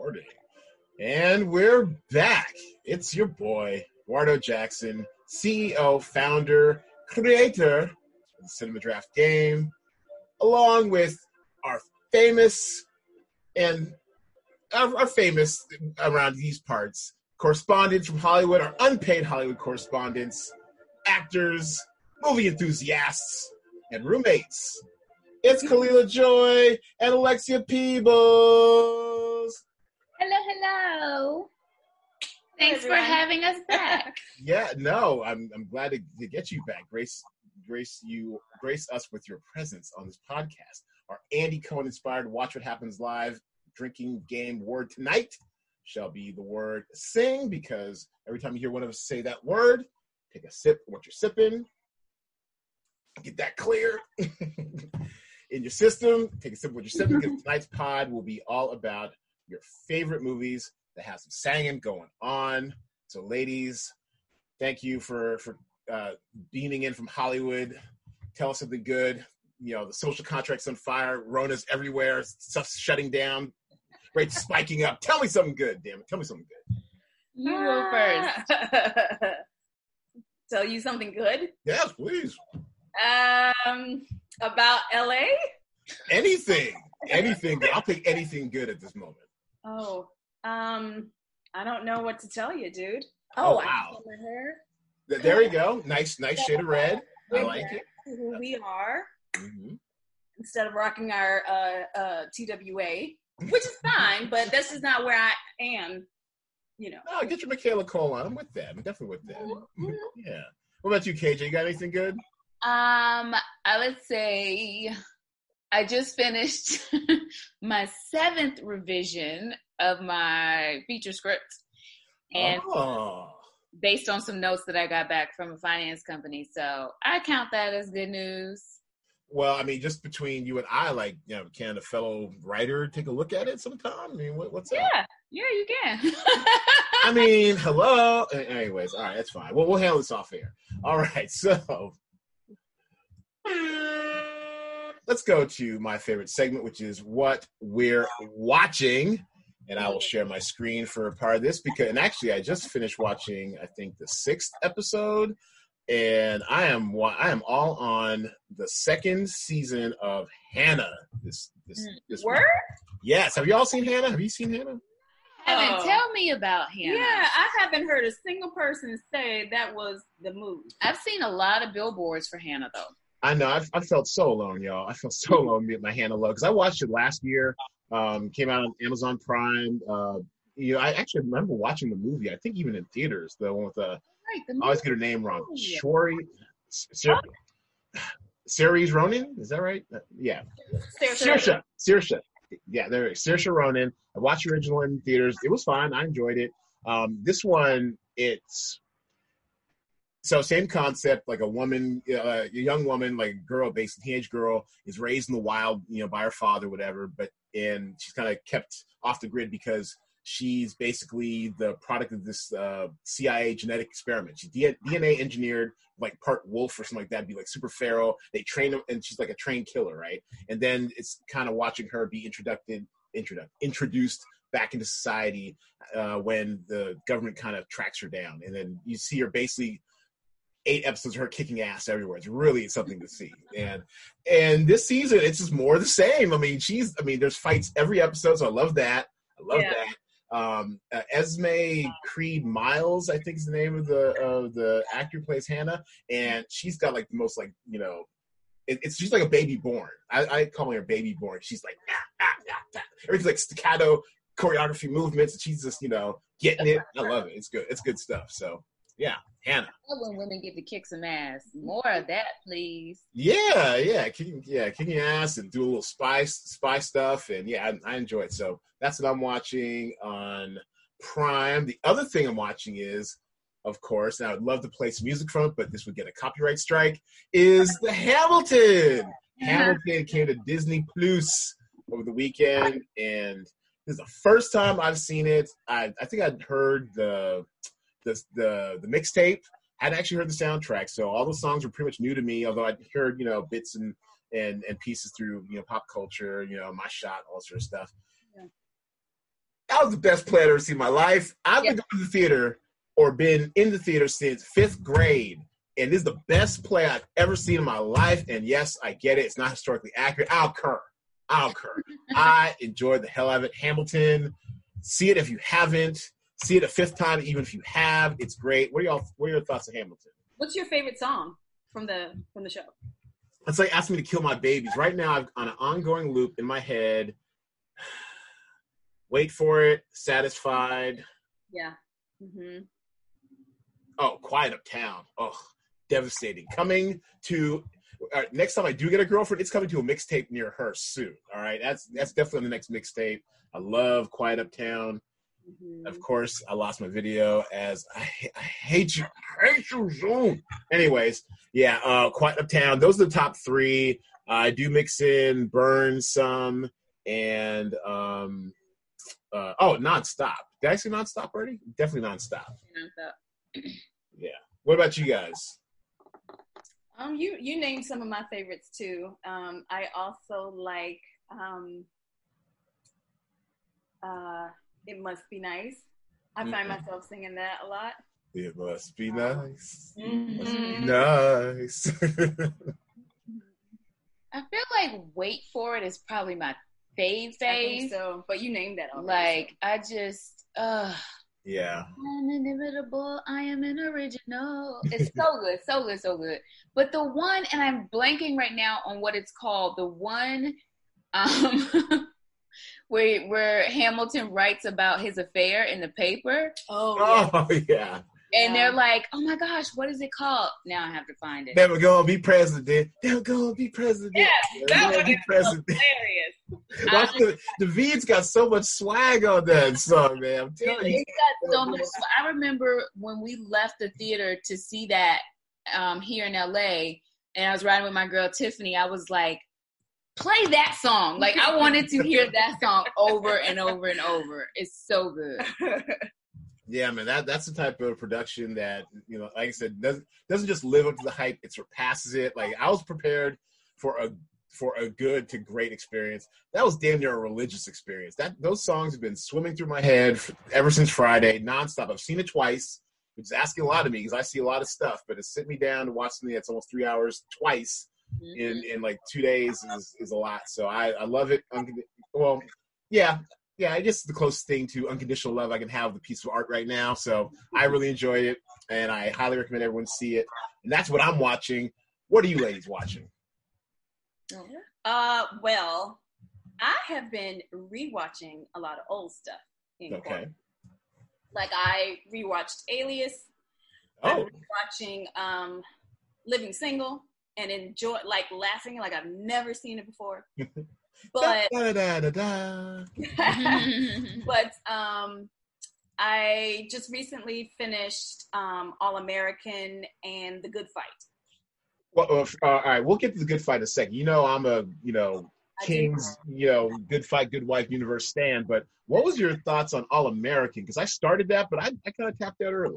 recording. And we're back. It's your boy, Eduardo Jackson, CEO, founder, creator of the Cinema Draft Game, along with our famous and our, our famous around these parts correspondents from Hollywood, our unpaid Hollywood correspondents, actors, movie enthusiasts, and roommates. It's Kalila Joy and Alexia Peebles. Hello, hello. Thanks for having us back. Yeah, no, I'm I'm glad to, to get you back. Grace grace you grace us with your presence on this podcast. Our Andy Cohen inspired Watch What Happens Live drinking game word tonight shall be the word sing because every time you hear one of us say that word, take a sip of what you're sipping. Get that clear in your system. Take a sip of what you're sipping because tonight's pod will be all about your favorite movies that have some singing going on. So, ladies, thank you for for uh, beaming in from Hollywood. Tell us something good. You know, the social contract's on fire. Rona's everywhere. Stuff's shutting down. Rates spiking up. Tell me something good, damn it. Tell me something good. You go first. Tell you something good. Yes, please. Um, about LA. Anything. Anything. I'll take anything good at this moment. Oh, um, I don't know what to tell you, dude. Oh, I wow. cut hair. Th- There we go. Nice, nice shade of red. I like it. Who we are hmm instead of rocking our uh, uh, TWA, which is fine, but this is not where I am. You know. Oh, get your Michaela Coel on. I'm with that. I'm definitely with that. Mhm. Yeah. What about you, KJ? You got anything good? Um, I would say I just finished my seventh revision of my feature script. And oh. based on some notes that I got back from a finance company. So I count that as good news. Well, I mean, just between you and I, like, you know, can a fellow writer take a look at it sometime? I mean, what, what's up? Yeah, yeah, you can. I mean, hello. Anyways, all right, that's fine. Well, we'll handle this off air. All right, so let's go to my favorite segment, which is what we're watching. And I will share my screen for a part of this because, and actually, I just finished watching, I think, the sixth episode, and I am wa- I am all on the second season of Hannah. This this mm, this Word? Yes. Have you all seen Hannah? Have you seen Hannah? Evan, Oh. tell me about him. Yeah, I haven't heard a single person say that was the move. I've seen a lot of billboards for Hannah though. I know. I, I felt so alone, y'all. I felt so alone with my Hannah Love because I watched it last year. Um, came out on Amazon Prime. Uh, you know, I actually remember watching the movie. I think even in theaters. The one with the Right, the I always get her name wrong. Shori, Sir, Ceres Ronan. Is that right? Uh, Yeah, Saoirse. Saoirse. Yeah, there. it is. Saoirse Ronan. I watched the original in theaters. It was fine. I enjoyed it. Um, this one, it's so same concept. Like a woman, uh, a young woman, like a girl, basically teenage girl, is raised in the wild, you know, by her father, whatever. But and she's kind of kept off the grid because she's basically the product of this uh, CIA genetic experiment. She's DNA engineered, like part wolf or something like that, be like super feral. They train her, and she's like a trained killer, right? And then it's kind of watching her be introduced, introduced, introduced back into society uh, when the government kind of tracks her down, and then you see her basically eight episodes of her kicking ass everywhere. It's really something to see. And and this season it's just more the same. I mean, she's I mean, there's fights every episode, so I love that. I love Yeah. that. Um, uh, Esme Creed Miles, I think is the name of the of the actor who plays Hannah, and she's got like the most like you know, it, it's she's like a baby born. I, I call her baby born. She's like ah, ah, ah, ah. everything's like staccato choreography movements, and she's just you know getting it. I love it. It's good. It's good stuff. So yeah, Hannah. I love when women get to kick some ass. More of that, please. Yeah, yeah, kicking, yeah, kicking ass and do a little spy spy stuff, and yeah, I, I enjoy it. So that's what I'm watching on Prime. The other thing I'm watching is, of course, and I would love to play some music from it, but this would get a copyright strike. Is the Hamilton? Hamilton came to Disney Plus over the weekend, and this is the first time I've seen it. I, I think I'd heard the the the, the mixtape I'd actually heard the soundtrack, so all the songs were pretty much new to me. Although I'd heard you know bits and and and pieces through you know pop culture, you know my shot, all sort of stuff. Yeah. That was the best play I've ever seen in my life. I've been going to the theater or been in the theater since fifth grade. And this is the best play I've ever seen in my life. And yes, I get it. It's not historically accurate. I'll cur. I'll cur. I enjoyed the hell out of it. Hamilton, see it if you haven't. See it a fifth time, even if you have. It's great. What are y'all? What are your thoughts on Hamilton? What's your favorite song from the from the show? It's like asking me to kill my babies. Right now, I'm on an ongoing loop in my head. Wait for it. Satisfied. Yeah. Mm-hmm. Oh, Quiet Uptown. Oh, devastating. Coming to uh, next time I do get a girlfriend, it's coming to a mixtape near her soon. All right, that's that's definitely on the next mixtape. I love Quiet Uptown. Mm-hmm. Of course, I lost my video as I, I hate you, I hate you Zoom. Anyways, yeah, uh, Quiet Uptown. Those are the top three. Uh, I do mix in Burn some and um, uh, oh, nonstop. Did I say nonstop already? Definitely nonstop. Nonstop. yeah. What about you guys? Um, you you named some of my favorites too. Um, I also like um, uh, it must be nice. I mm-hmm. find myself singing that a lot. It must be nice. Mm-hmm. Must be nice. I feel like "Wait for It" is probably my fave fave. so, but you named that. Already, like. I just, uh yeah. I'm inimitable. I am an original. It's so good, so good, so good. But the one, and I'm blanking right now on what it's called. The one, um, where where Hamilton writes about his affair in the paper. Oh, yeah. oh yeah. And they're like, "Oh my gosh, what is it called?" Now I have to find it. Never gonna be president. Never gonna be president. Yeah, that would be president. hilarious. Watch the the V's got so much swag on that song, man. I'm telling you. got so much. Swag. I remember when we left the theater to see that um, here in LA, and I was riding with my girl Tiffany. I was like, play that song. Like I wanted to hear that song over and over and over. It's so good. Yeah, man, that that's the type of production that you know, like I said, doesn't doesn't just live up to the hype; it surpasses it. Like I was prepared for a for a good to great experience. That was damn near a religious experience. That those songs have been swimming through my head ever since Friday, nonstop. I've seen it twice, which is asking a lot of me because I see a lot of stuff. But to sit me down to watch something that's almost three hours twice. In in like two days is is a lot. So I I love it. Well, yeah, yeah, I guess the closest thing to unconditional love I can have the piece of art right now. So I really enjoyed it, and I highly recommend everyone see it. And that's what I'm watching. What are you ladies watching? Uh, well, I have been rewatching a lot of old stuff. okay. Court. Like I rewatched Alias. Oh. watching um, Living Single and enjoy like laughing like I've never seen it before. but da, da, da, but um I just recently finished um, All American and The Good Fight. Well, uh, all right, we'll get to the Good Fight in a second. You know, I'm a you know King's you know Good Fight, Good Wife universe stand. But what was your thoughts on All American? Because I started that, but I, I kind of tapped out early.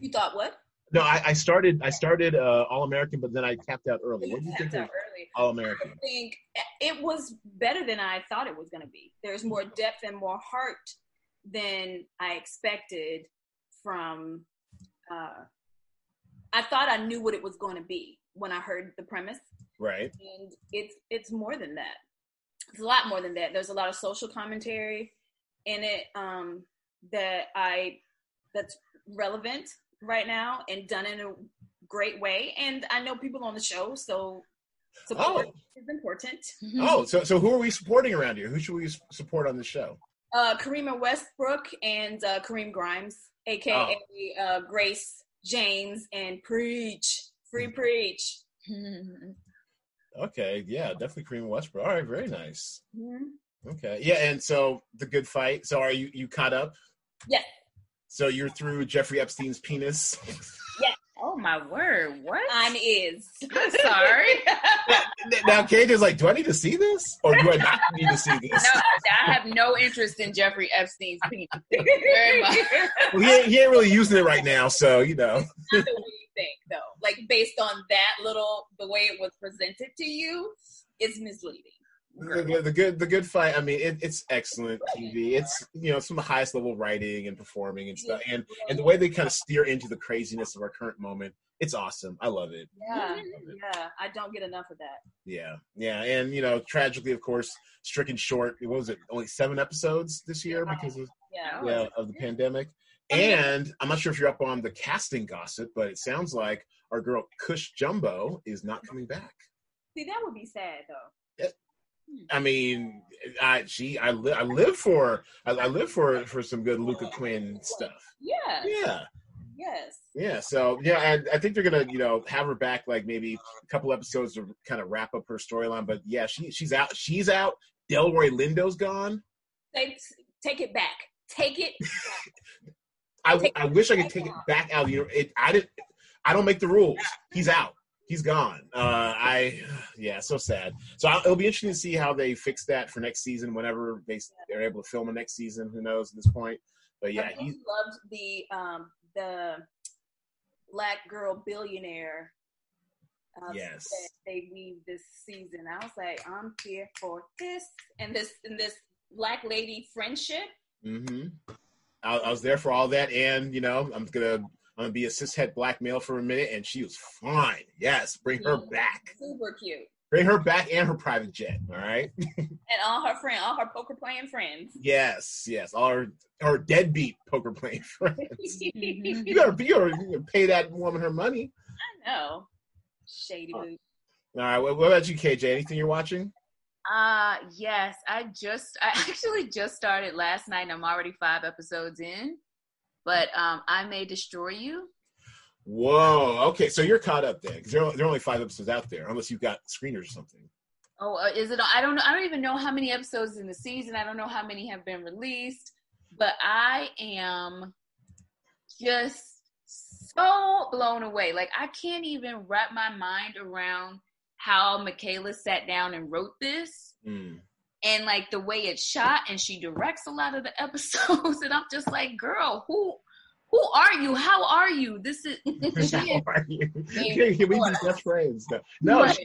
You thought what? No, I, I started. I started uh, All American, but then I tapped out early. What do you think of All American? I think it was better than I thought it was going to be. There's more depth and more heart than I expected from. Uh, I thought I knew what it was going to be when I heard the premise. Right. And it's it's more than that. It's a lot more than that. There's a lot of social commentary in it um, that I that's relevant right now and done in a great way. And I know people on the show, so support oh. is important. Oh, so so who are we supporting around here? Who should we support on the show? Uh, Karimah Westbrook and uh, Kareem Grimes, aka oh. uh, Grace James, and Preach, Free Preach. okay, yeah, definitely Kareem Westbrook. All right, very nice. Mm-hmm. Okay, yeah, and so the good fight. So are you you caught up? Yes. So you're through Jeffrey Epstein's penis. Yes. Oh my word! What? I'm is. I'm sorry. now, Kate is like, do I need to see this, or do I not need to see this? No, I have no interest in Jeffrey Epstein's penis. Very much. Well, he ain't, he ain't really using it right now, so you know. Not the way you think, though. Like based on that little, the way it was presented to you, is misleading. The, the, good the good fight. I mean, it, it's excellent TV. It's you know some of the highest level writing and performing and stuff, and and the way they kind of steer into the craziness of our current moment. It's awesome. I love it. Yeah, yeah. I don't get enough of that. Yeah, yeah, and you know, tragically, of course, stricken short. What was it? Only seven episodes this year because of yeah, oh, yeah of the pandemic. And I'm not sure if you're up on the casting gossip, but it sounds like our girl Cush Jumbo is not coming back. See, that would be sad though. I mean, I she I live I live for I, I live for for some good Lucca Quinn stuff. Yeah. Yeah. Yes. Yeah. So yeah, and I think they're gonna you know have her back like maybe a couple episodes to kind of wrap up her storyline. But yeah, she she's out. She's out. Delroy Lindo's gone. Take take it back. Take it. I, take I wish I could take it back out. You know, it, I didn't. I don't make the rules. He's out. He's gone. Uh, I yeah, so sad. So I'll, it'll be interesting to see how they fix that for next season. Whenever they they're able to film a next season, who knows at this point? But yeah, he loved the um the black girl billionaire. Uh, yes, they weave this season. I was like, I'm here for this and this and this black lady friendship. Mm-hmm. I, I was there for all that, and you know, I'm gonna I'm gonna be a cishet black male for a minute, and she was fine. Yes, bring her back. Super cute. Bring her back and her private jet. All right. and all her friend, all her poker playing friends. Yes, yes, all her her deadbeat poker playing friends. you gotta, you gotta pay that woman her money. I know. Shady boot. All right. What, what about you, KJ? Anything you're watching? Uh yes, I just I actually just started last night and I'm already 5 episodes in. But um I May Destroy You. Whoa. Okay, so you're caught up then there, there are only 5 episodes out there unless you've got screeners or something. Oh, uh, is it I don't know I don't even know how many episodes in the season. I don't know how many have been released, but I am just so blown away. Like I can't even wrap my mind around how Michaela sat down and wrote this. Mm. And like the way it's shot, and she directs a lot of the episodes, and I'm just like, girl, who who are you? How are you? This is how are you? Can we be best friends? No, no, right. she,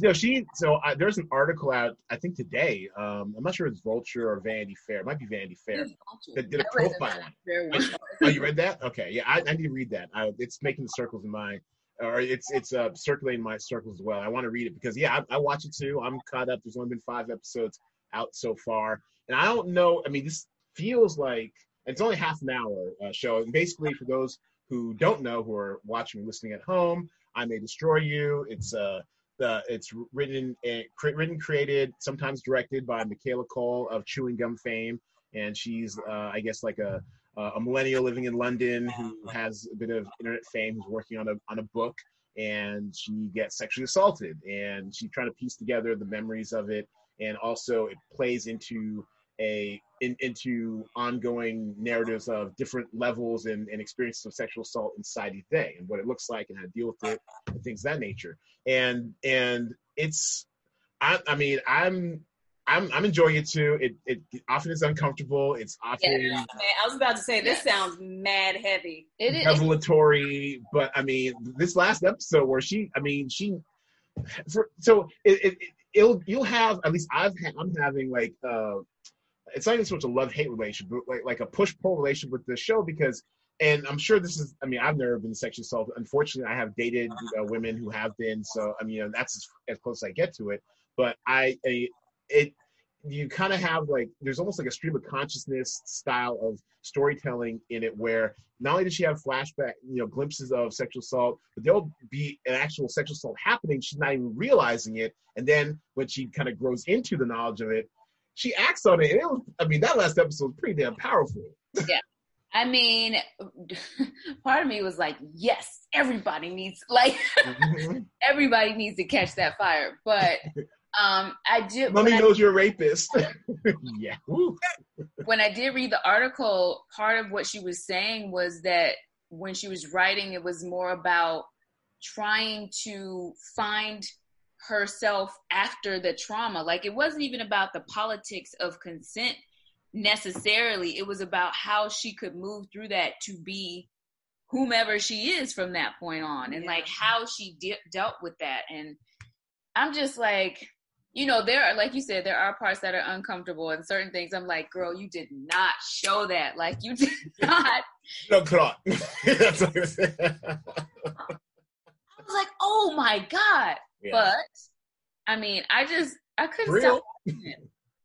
no. She so uh, there's an article out I think today. Um, I'm not sure if it's Vulture or Vanity Fair. It might be Vanity Fair. That did a profile. oh, you read that? Okay, yeah, I, I need to read that. I, it's making the circles in my or it's it's uh, circulating my circles as well. I want to read it because yeah, I, I, watch it too. I'm caught up. There's only been five episodes out so far, and I don't know. I mean, this feels like it's only half an hour uh, show. And basically, for those who don't know, who are watching and listening at home, I may destroy you. It's uh the it's written and written created sometimes directed by Michaela Coel of Chewing Gum fame, and she's uh, I guess like a uh, a millennial living in London who has a bit of internet fame, who's working on a on a book, and she gets sexually assaulted, and she's trying to piece together the memories of it, and also it plays into a in, into ongoing narratives of different levels and, and experiences of sexual assault in society today, and what it looks like, and how to deal with it, and things of that nature, and and it's I, I mean, I'm I'm I'm enjoying it too. It it often is uncomfortable. It's often. Yeah, I was about to say this sounds mad heavy. It is revelatory, but I mean, this last episode where she, I mean, she, for, so it, it it'll you'll have at least I've ha- I'm having like uh, it's not even so much a love hate relationship, but like like a push pull relationship with the show because. And I'm sure this is. I mean, I've never been sexually assaulted. Unfortunately, I have dated uh, women who have been. So I mean, you know, that's as, as close as I get to it. But I, I it you kind of have like there's almost like a stream of consciousness style of storytelling in it where not only does she have flashback you know glimpses of sexual assault but there'll be an actual sexual assault happening she's not even realizing it and then when she kind of grows into the knowledge of it she acts on it and it was i mean that last episode was pretty damn powerful yeah I mean, part of me was like, yes, everybody needs like mm-hmm. everybody needs to catch that fire. But um, I did. Mommy knows I, you're a rapist. yeah. when I did read the article, part of what she was saying was that when she was writing, it was more about trying to find herself after the trauma. Like it wasn't even about the politics of consent necessarily. It was about how she could move through that to be whomever she is from that point on and yeah. like how she de- dealt with that. And I'm just like, you know, there are, like you said, there are parts that are uncomfortable and certain things I'm like, girl, you did not show that. Like, you did not. no, clock. That's what I was like, oh my God. Yeah. But, I mean, I just, I couldn't stop. Real? stop.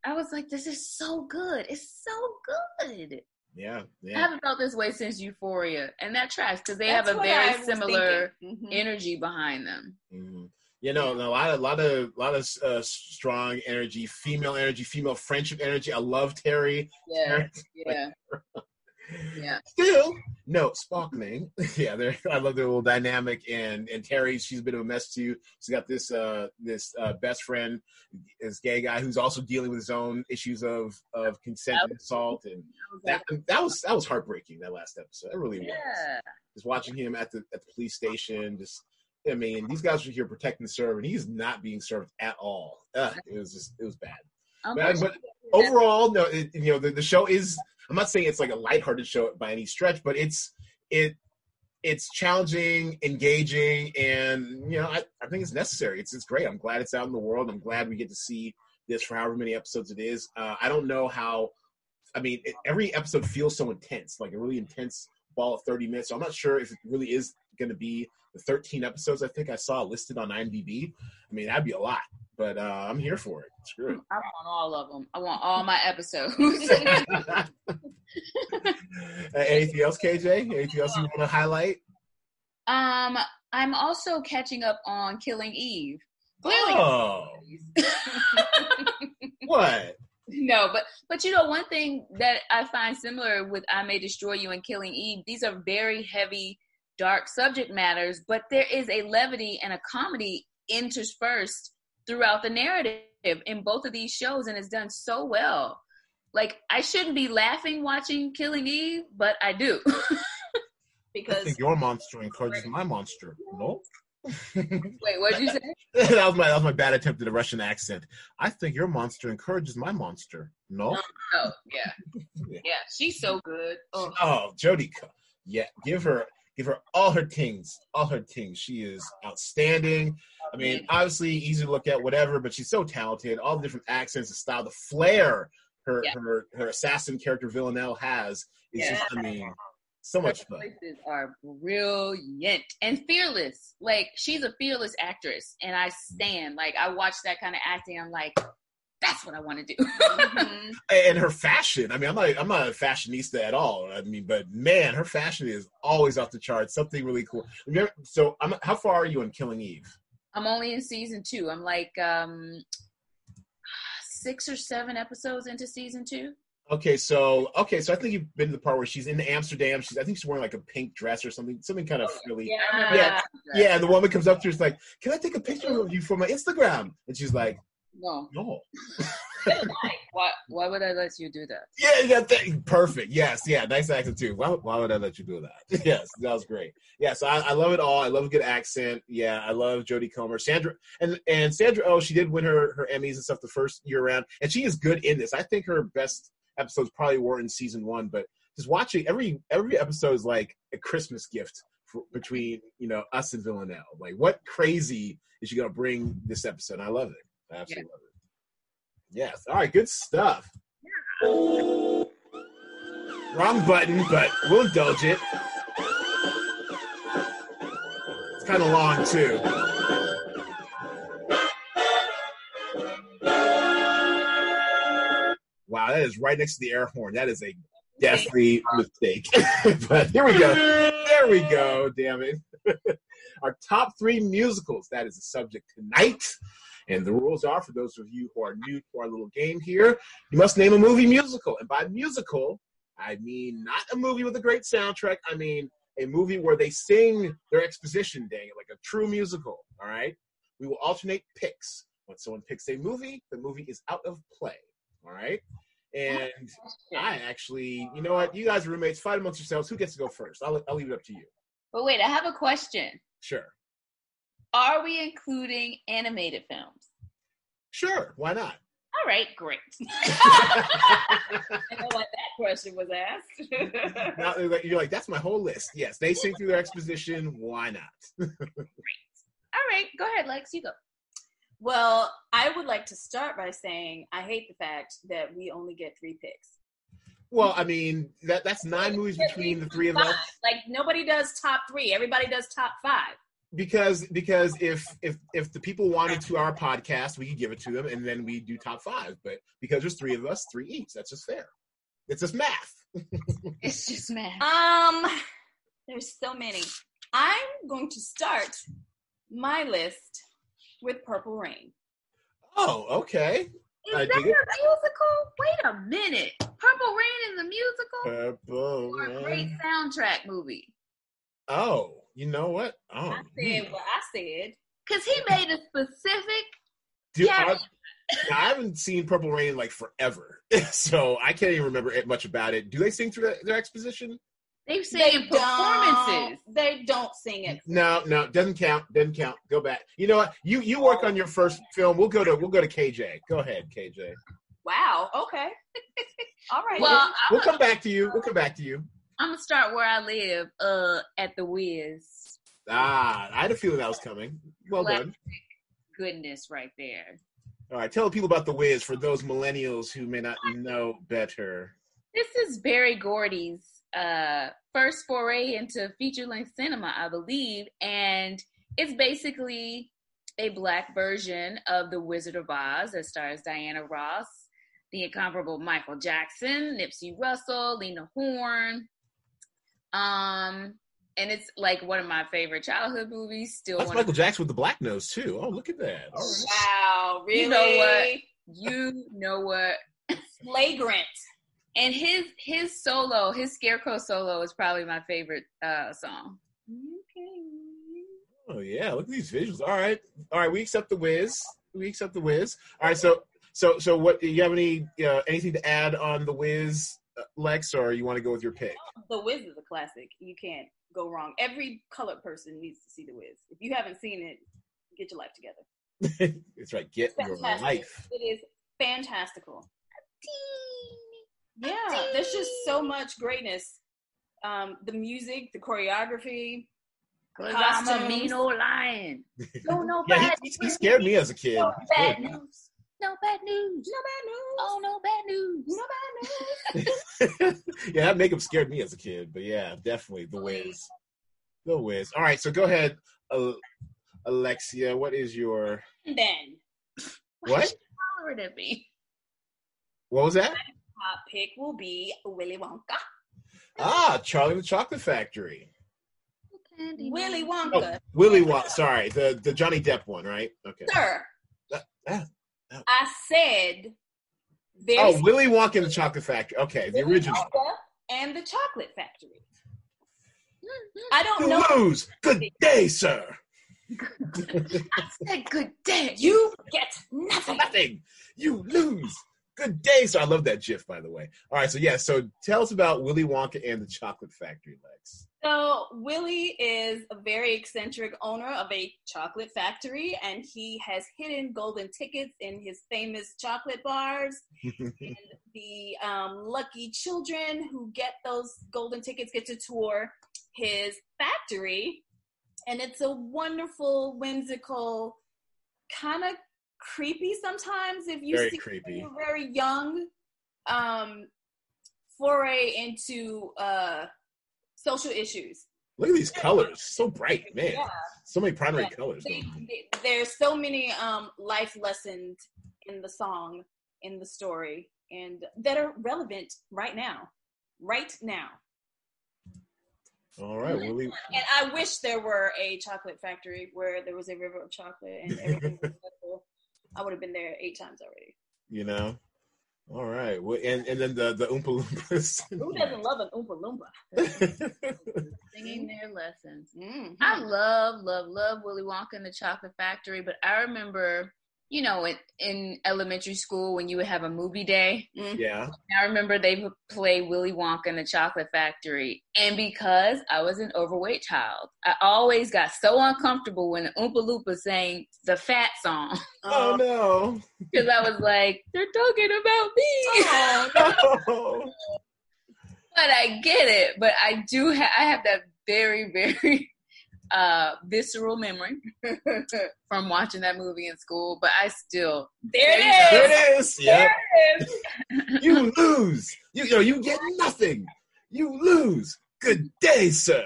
I was like, this is so good. It's so good. Yeah, yeah. I haven't felt this way since Euphoria, and that tracks because they That's have a very similar mm-hmm. energy behind them. Mm-hmm. You know, a lot, of, a lot of, a lot of uh, strong energy, female energy, female friendship energy. I love Terry. Yeah, yeah. yeah. Still, no sparkling. yeah, I love their little dynamic. And and Terry, she's a bit of a mess too. She's got this uh this uh, best friend, this gay guy who's also dealing with his own issues of of consent and assault. And that that was that was heartbreaking. That last episode, it really yeah. was. Just watching him at the at the police station, just. I mean, these guys are here protecting the server, and he's not being served at all. Ugh, it was just, it was bad. But, but overall, no, it, you know, the, the show is I'm not saying it's like a lighthearted show by any stretch, but it's it it's challenging, engaging, and you know I, I think it's necessary. It's it's great. I'm glad it's out in the world. I'm glad we get to see this for however many episodes it is. Uh, I don't know how. I mean, it, every episode feels so intense, like a really intense ball of 30 minutes. So I'm not sure if it really is going to be the 13 episodes I think I saw listed on IMDb. I mean, that'd be a lot but uh, I'm here for it. Screw it. I want all of them. I want all my episodes. anything else, KJ? Anything else you want to highlight? Um, I'm also catching up on Killing Eve. Clearly. Oh. what? No, but but you know one thing that I find similar with I May Destroy You and Killing Eve. These are very heavy, dark subject matters, but there is a levity and a comedy interspersed throughout the narrative in both of these shows and it's done so well. Like I shouldn't be laughing watching Killing Eve, but I do. because I think your monster encourages my monster. No. Wait, what did you say? that was my that was my bad attempt at a Russian accent. I think your monster encourages my monster. No. No, no yeah. yeah. yeah, she's so good. Oh, oh Jodie, yeah, give her give her all her things, all her things. She is outstanding. I mean, obviously easy to look at, whatever, but she's so talented. All the different accents, the style, the flair her yeah. her her assassin character Villanelle has is yeah. just, I mean, so much fun. Are brilliant and fearless. Like she's a fearless actress, and I mm-hmm. stand. Like I watch that kind of acting. I'm like, that's what I want to do. mm-hmm. And her fashion. I mean, I'm not I'm not a fashionista at all. I mean, but man, her fashion is always off the charts. Something really cool. Remember, so I'm, how far are you in Killing Eve? I'm only in season two. I'm like um six or seven episodes into season two. Okay, so okay, so I think you've been to the part where she's in Amsterdam. She's I think she's wearing like a pink dress or something, something kind of oh, really yeah, yeah, yeah. And the woman comes up to her, she's like, "Can I take a picture of you for my Instagram?" And she's like, no. No. why, why would I let you do that? Yeah, that thing. Perfect. Yes, yeah, nice accent too. Why, why would I let you do that? yes, that was great. Yeah, so I, I love it all. I love a good accent. Yeah, I love Jodie Comer. Sandra and and Sandra oh, she did win her her Emmys and stuff the first year around, and she is good in this. I think her best episodes probably were in season one, but just watching every every episode is like a Christmas gift for, between you know us and Villanelle. Like, what crazy is she gonna bring this episode? I love it. Absolutely yeah. love it. Yes. All right. Good stuff. Yeah. Wrong button, but we'll indulge it. It's kind of long too. Wow, that is right next to the air horn. That is a deathly mistake. but here we go. There we go. Damn it. Our top three musicals. That is the subject tonight. And the rules are for those of you who are new to our little game here, you must name a movie musical. And by musical, I mean not a movie with a great soundtrack. I mean a movie where they sing their exposition, dang it, like a true musical. All right. We will alternate picks. When someone picks a movie, the movie is out of play. All right. And I actually, you know what? You guys are roommates. Fight amongst yourselves. Who gets to go first? I'll, I'll leave it up to you. But wait, I have a question. Sure. Are we including animated films? Sure, why not? All right, great. I know what that question was asked. now, you're like, that's my whole list. Yes, they sing through their exposition. Why not? great. All right, go ahead, Lex. You go. Well, I would like to start by saying I hate the fact that we only get three picks. Well, I mean that that's nine movies between the three of us. Like nobody does top three. Everybody does top five. Because because if if if the people wanted to our podcast, we could give it to them, and then we do top five. But because there's three of us, three each. That's just fair. It's just math. it's just math. Um, there's so many. I'm going to start my list with Purple Rain. Oh, okay. Is I that a musical? Wait a minute. Purple Rain is a musical? Purple or a great soundtrack movie? Oh, you know what? Oh, I said hmm. what I said. Because he made a specific. Dude, I, I, haven't seen Purple Rain like forever, so I can't even remember much about it. Do they sing through their exposition? They sing performances. Don't, they don't sing it. No, no, doesn't count. Doesn't count. Go back. You know what? You you work on your first film. We'll go to we'll go to KJ. Go ahead, KJ. Wow. Okay. All right. Well, we'll, we'll come back to you. We'll come back to you. I'm gonna start where I live. Uh, at the Wiz. Ah, I had a feeling that was coming. Well Classic done. Goodness, right there. All right, tell people about the Wiz for those millennials who may not know better. This is Berry Gordy's uh, first foray into feature length cinema, I believe. And it's basically a black version of The Wizard of Oz that stars Diana Ross, the incomparable Michael Jackson, Nipsey Russell, Lena Horne. Um, and it's like one of my favorite childhood movies. Still, that's Michael Jackson with the black nose too. Oh, look at that! Wow, really? You know what? You know what? Flagrant and his his solo, his Scarecrow solo, is probably my favorite uh, song. Oh yeah, look at these visuals. All right, all right, we accept the Wiz. We accept the Wiz. All right, so so so what? Do you have any uh, anything to add on the Wiz, uh, Lex, or you want to go with your pick? The Wiz is a classic. You can't go wrong. Every colored person needs to see the Wiz. If you haven't seen it, get your life together. That's right. Get your life. It is fantastical. Yeah, there's just so much greatness. Um, the music, the choreography. Cause I'm a mean old lion. No, no yeah, bad he, he, scared me as a kid. No bad news. No bad news. No bad news. Oh, no bad news. No bad news. yeah, that makeup scared me as a kid. But yeah, definitely the Wiz. The Wiz. All right, so go ahead, Alexia. What is your? then. What? What at me? What was that? top pick will be Willy Wonka. Ah, Charlie the Chocolate Factory. Willy Wonka. Oh, Willy Wonka. Sorry, the the Johnny Depp one, right? Okay. Sir. I said. Oh, Willy Wonka and the Chocolate Factory. Okay, the Willy original. Wonka and the Chocolate Factory. I don't you know. Lose. Good day, sir. I said good day. You get nothing. Nothing. You lose. Good day. sir. I love that GIF, by the way. All right. So yeah. So tell us about Willy Wonka and the Chocolate Factory, Lex. So Willy is a very eccentric owner of a chocolate factory, and he has hidden golden tickets in his famous chocolate bars. and the um, lucky children who get those golden tickets get to tour his factory, and it's a wonderful, whimsical, kind of creepy sometimes if you very see creepy. very young um foray into uh social issues look at these colors so bright man yeah. so many primary yeah. colors they, they, there's so many um life lessons in the song in the story and that are relevant right now right now all right, Willy. And I wish there were a chocolate factory where there was a river of chocolate and everything was I would have been there eight times already. You know. All right. Well, and and then the the Oompa Loompas. Who doesn't love an Oompa Loompa? Singing their lessons. Mm-hmm. I love, love, love Willy Wonka and the Chocolate Factory, but I remember you know, in, in elementary school when you would have a movie day. Mm-hmm. Yeah. I remember they would play Willy Wonka and the Chocolate Factory. And because I was an overweight child, I always got so uncomfortable when Oompa Loompa sang the fat song. Oh, no. Because I was like, they're talking about me. Oh, no. but I get it. But I do ha- I have that very, very uh, visceral memory from watching that movie in school, but I still there it is. There it is. Yep. There it is. you lose. You, you know, you get nothing. You lose. Good day, sir.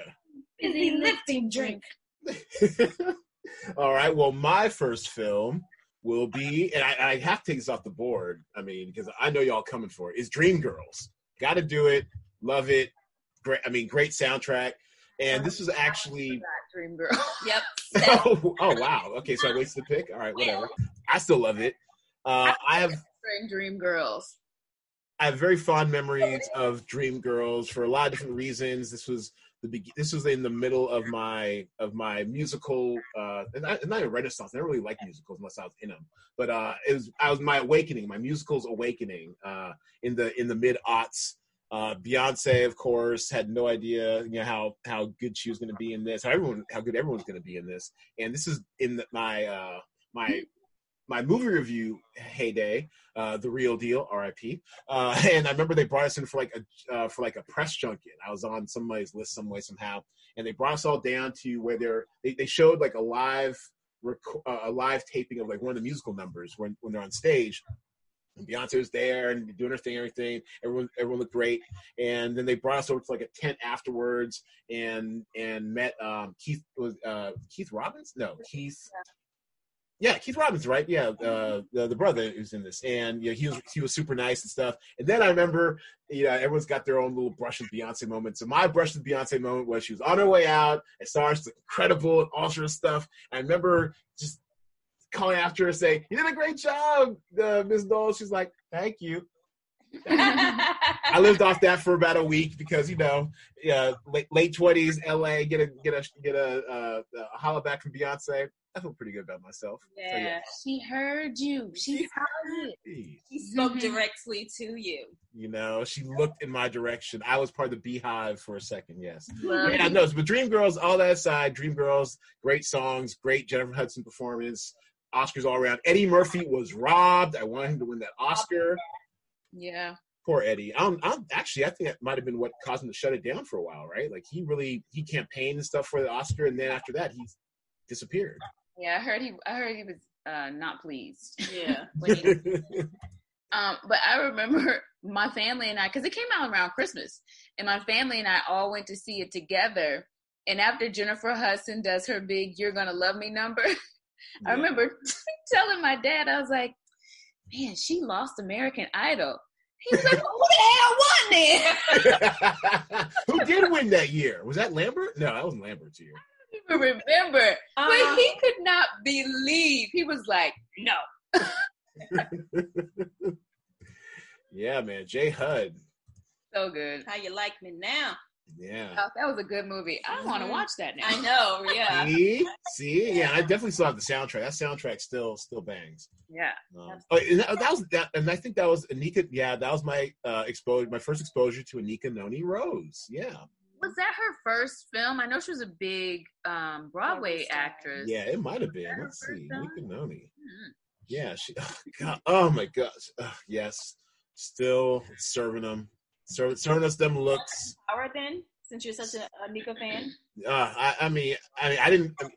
Busy lifting drink. All right. Well, my first film will be, and I, I, have to take this off the board. I mean, because I know y'all coming for it. Is Dreamgirls. Got to do it. Love it. Great. I mean, great soundtrack. And this was actually Dream Girl. Yep. oh, oh wow. Okay, so I wasted the pick. All right, whatever. I still love it. Uh, I have Dream Girls. I have very fond memories of Dream Girls for a lot of different reasons. This was the be- this was in the middle of my of my musical uh and not, not a renaissance. I don't really like musicals unless I was in them. But uh it was I was my awakening, my musicals awakening uh in the in the mid aughts uh, Beyonce, of course, had no idea you know how how good she was going to be in this. How everyone how good everyone's going to be in this. And this is in the, my uh, my my movie review heyday, uh, the real deal, R.I.P. Uh, and I remember they brought us in for like a uh, for like a press junket. I was on somebody's list some way somehow, and they brought us all down to where they're they, they showed like a live rec- uh, a live taping of like one of the musical numbers when when they're on stage, and Beyonce was there and doing her thing, everything. Everyone, everyone looked great. And then they brought us over to like a tent afterwards, and and met um, Keith was uh, Keith Robbins? No, Keith. Yeah, Keith Robbins, right? Yeah, uh, the, the brother who's in this, and yeah, he was he was super nice and stuff. And then I remember, you know, everyone's got their own little brush with Beyonce moment. So my brush with Beyonce moment was she was on her way out, and saw her, incredible and all sorts of stuff. I remember just calling after her saying, "You did a great job, uh, Miss Dole." She's like, "Thank you." I lived off that for about a week because you know, yeah, late late twenties, L.A. Get a get a get a, uh, a holla back from Beyonce. I feel pretty good about myself. Yeah, so, yeah. she heard you. She, she heard it. She spoke mm-hmm. directly to you. You know, she looked in my direction. I was part of the beehive for a second. Yes. yeah, no. But Dreamgirls, all that aside, Dreamgirls, great songs, great Jennifer Hudson performance. Oscars all around. Eddie Murphy was robbed. I wanted him to win that Oscar. Yeah. Poor Eddie. I'm, I'm actually, I think that might have been what caused him to shut it down for a while, right? Like he really he campaigned and stuff for the Oscar, and then after that he disappeared. Yeah, I heard he. I heard he was uh, not pleased. Yeah. he, um, but I remember my family and I, because it came out around Christmas, and my family and I all went to see it together. And after Jennifer Hudson does her big "You're Gonna Love Me" number, I remember telling my dad, I was like, man, she lost American Idol. He was like, who the hell won then? who did win that year? Was that Lambert? No, that wasn't Lambert's year. I don't even remember. Uh, but he could not believe. He was like, no. yeah, man. Jay Hud. So good. How you like me now? Yeah. Oh, that was a good movie. I want to watch that now. I know, yeah. See? See? Yeah, I definitely saw the soundtrack. That soundtrack still still bangs. Yeah. Um, oh, and that, that, was that and I think that was Anika yeah, that was my uh exposure my first exposure to Anika Noni Rose. Yeah. Was that her first film? I know she was a big um Broadway actress. Yeah, it might have been. Let's see. Anika Noni. Mm-hmm. Yeah, she oh, God, oh my gosh. Oh, yes. Still serving them Serving, serving us them looks. Power then, since you're such a, a Nika fan. Uh, I, I mean, I mean, I didn't. I mean,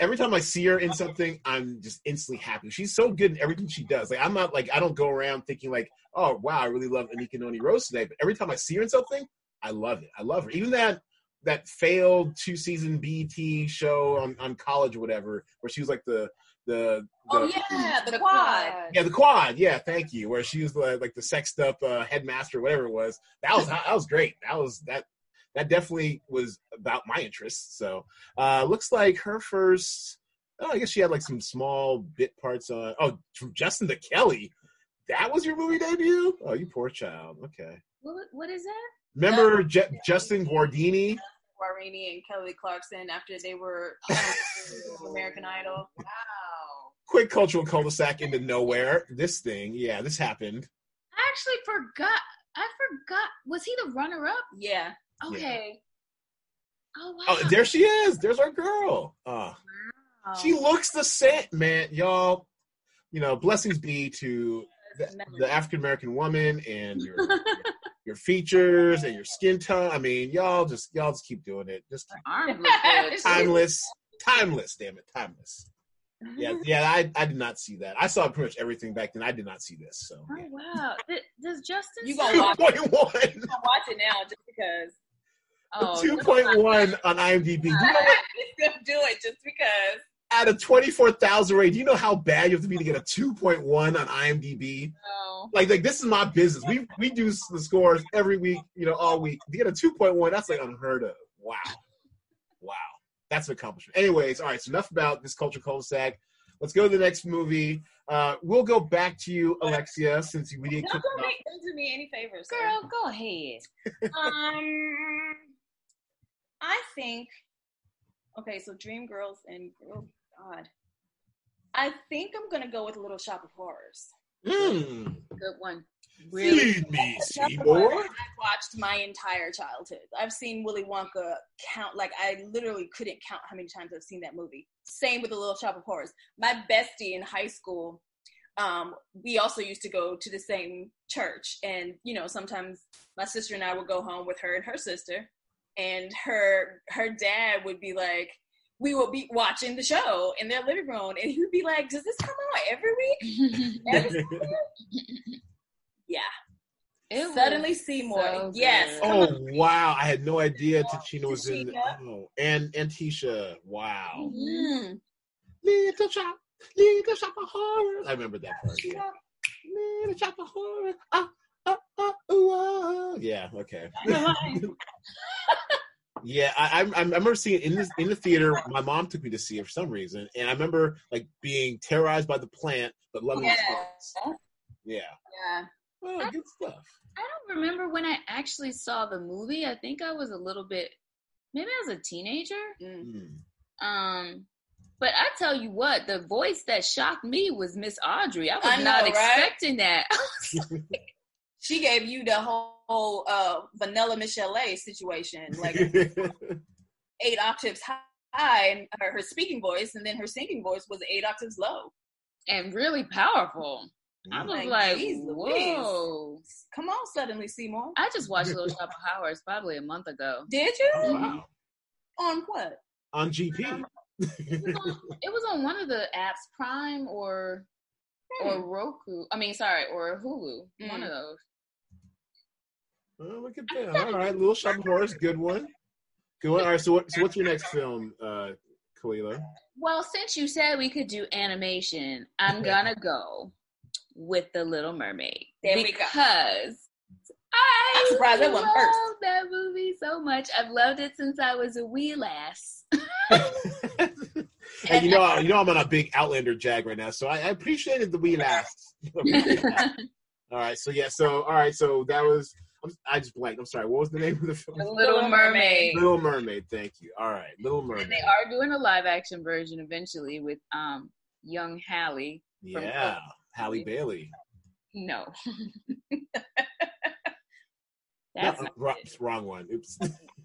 every time I see her in something, I'm just instantly happy. She's so good in everything she does. Like I'm not like I don't go around thinking like, oh wow, I really love Anika Noni Rose today. But every time I see her in something, I love it. I love her. Even that that failed two season BT show on, on college or whatever, where she was like the the, the oh yeah the, the quad. Yeah the quad. Yeah thank you. Where she was the, like the sexed up uh, headmaster whatever it was. That was that was great. That was that that definitely was about my interests. So uh looks like her first oh i guess she had like some small bit parts on oh from justin to kelly. That was your movie debut? Oh you poor child. Okay. What, what is that? Remember Je- justin guardini? Guarini and Kelly Clarkson after they were American Idol. Wow quick cultural cul-de-sac into nowhere. This thing, yeah, this happened. I actually forgot. I forgot. Was he the runner-up? Yeah. Okay. Yeah. Oh wow. Oh, there she is. There's our girl. Oh. Wow. She looks the same, man. Y'all, you know, blessings be to the, the African American woman and your, your, your features and your skin tone. I mean, y'all just y'all just keep doing it. Just timeless, timeless. Damn it, timeless. Yeah, yeah. I, I did not see that. I saw pretty much everything back then. I did not see this. So. Oh wow! Does Justin? You gonna watch it? You gonna watch it now just because. Oh, two point one on IMDb. Do you know what? do it just because out of 24,000 rate, do you know how bad you have to be to get a 2.1 on IMDb? No. Like, like this is my business. We we do the scores every week, you know, all week. To get a 2.1, that's like unheard of. Wow. Wow. That's an accomplishment. Anyways, all right, so enough about this culture cul-de-sac. Let's go to the next movie. Uh, we'll go back to you, Alexia, since we didn't. Don't, do make, don't do me any favors, girl. Go ahead. um, I think. Okay, so Dream Girls and oh God. I think I'm gonna go with Little Shop of Horrors. Mm. Good one. Really? Feed me, Seymour. I've watched my entire childhood. I've seen Willy Wonka count like I literally couldn't count how many times I've seen that movie. Same with the Little Shop of Horrors. My bestie in high school, um, we also used to go to the same church, and you know sometimes my sister and I would go home with her and her sister, and her her dad would be like, we would be watching the show in their living room, and he would be like, "Does this come out every week?" every yeah. It Suddenly Seymour. So yes. Oh wow! I had no idea Tichina was in. Oh, and and Tisha. Wow. Mm-hmm. Little shop, little shop of horrors. I remember that part. Yeah. Little shop of horrors. Ah, ah, ah, ooh, ah. Yeah. Okay. Yeah, I, I, I remember seeing it in the in the theater. My mom took me to see it for some reason, and I remember like being terrorized by the plant, but loving yeah. the Yeah. Yeah. Oh, good stuff. I don't remember when I actually saw the movie. I think I was a little bit, maybe I was a teenager. Mm. Um, but I tell you what, the voice that shocked me was Miss Audrey. I was I know, not right? expecting that. she gave you the whole uh, vanilla Michelle situation, like eight octaves high, and her, her, speaking voice, and then her singing voice was eight octaves low, and really powerful. I was like, like whoa! Come on, suddenly Seymour. I just watched Little Shop of Horrors probably a month ago. Did you? Oh, wow. On what? On GP. It, was on, it was on one of the apps, Prime or hmm. or Roku. I mean, sorry, or Hulu. Mm. One of those. Oh, look at that. All right, Little Shop of Horrors, good one. Good one. All right, so, what, so what's your next film, uh, Kalila? Well, since you said we could do animation, I'm gonna go with The Little Mermaid there because I I'm surprised that love first. that movie so much. I've loved it since I was a wee lass. and you know, you know, I'm on a big Outlander jag right now, so I, I appreciated the wee lass. all right, so yeah, so all right, so that was i just blanked. I'm sorry. What was the name of the film? The Little Mermaid. Little Mermaid. Thank you. All right, Little Mermaid. And they are doing a live action version eventually with um young Halle. Yeah, Halle Bailey. No. That's no, wrong, wrong, one. Oops.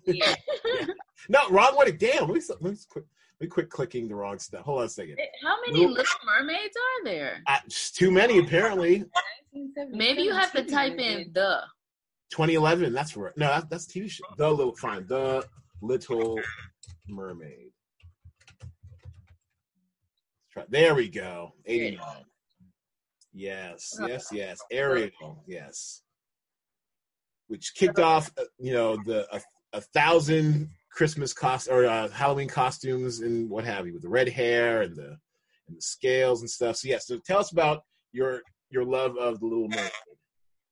yeah. yeah. No, wrong one. Damn. Let me, let me quit. Let me quit clicking the wrong stuff. Hold on a second. How many Little, Little Mermaids are there? Uh, too many, apparently. Maybe you have to type in the. 2011. That's right. No, that's, that's TV show. The little fine. The Little Mermaid. There we go. 89. Yes, yes, yes. Ariel. Yes. Which kicked off, uh, you know, the a, a thousand Christmas cost or uh, Halloween costumes and what have you, with the red hair and the and the scales and stuff. So yes. Yeah, so tell us about your your love of the Little Mermaid.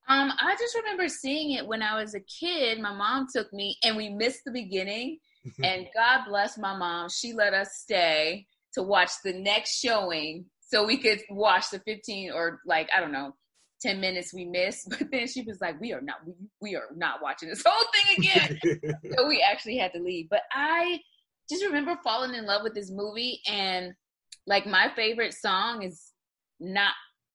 Um, I just remember seeing it when I was a kid. My mom took me, and we missed the beginning. and God bless my mom; she let us stay to watch the next showing, so we could watch the fifteen or like I don't know, ten minutes we missed. But then she was like, "We are not, we, we are not watching this whole thing again." so we actually had to leave. But I just remember falling in love with this movie, and like my favorite song is not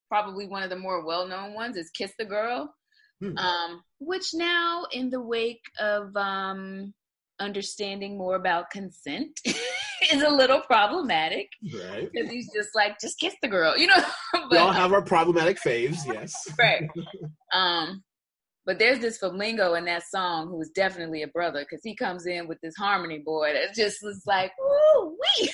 probably one of the more well-known ones is "Kiss the Girl," hmm. um, which now, in the wake of um, understanding more about consent, is a little problematic. Right? Because he's just like, just kiss the girl, you know. but, we all have our problematic faves, yes. right. Um, But there's this flamingo in that song who is definitely a brother because he comes in with this harmony boy that just was like, woo wee.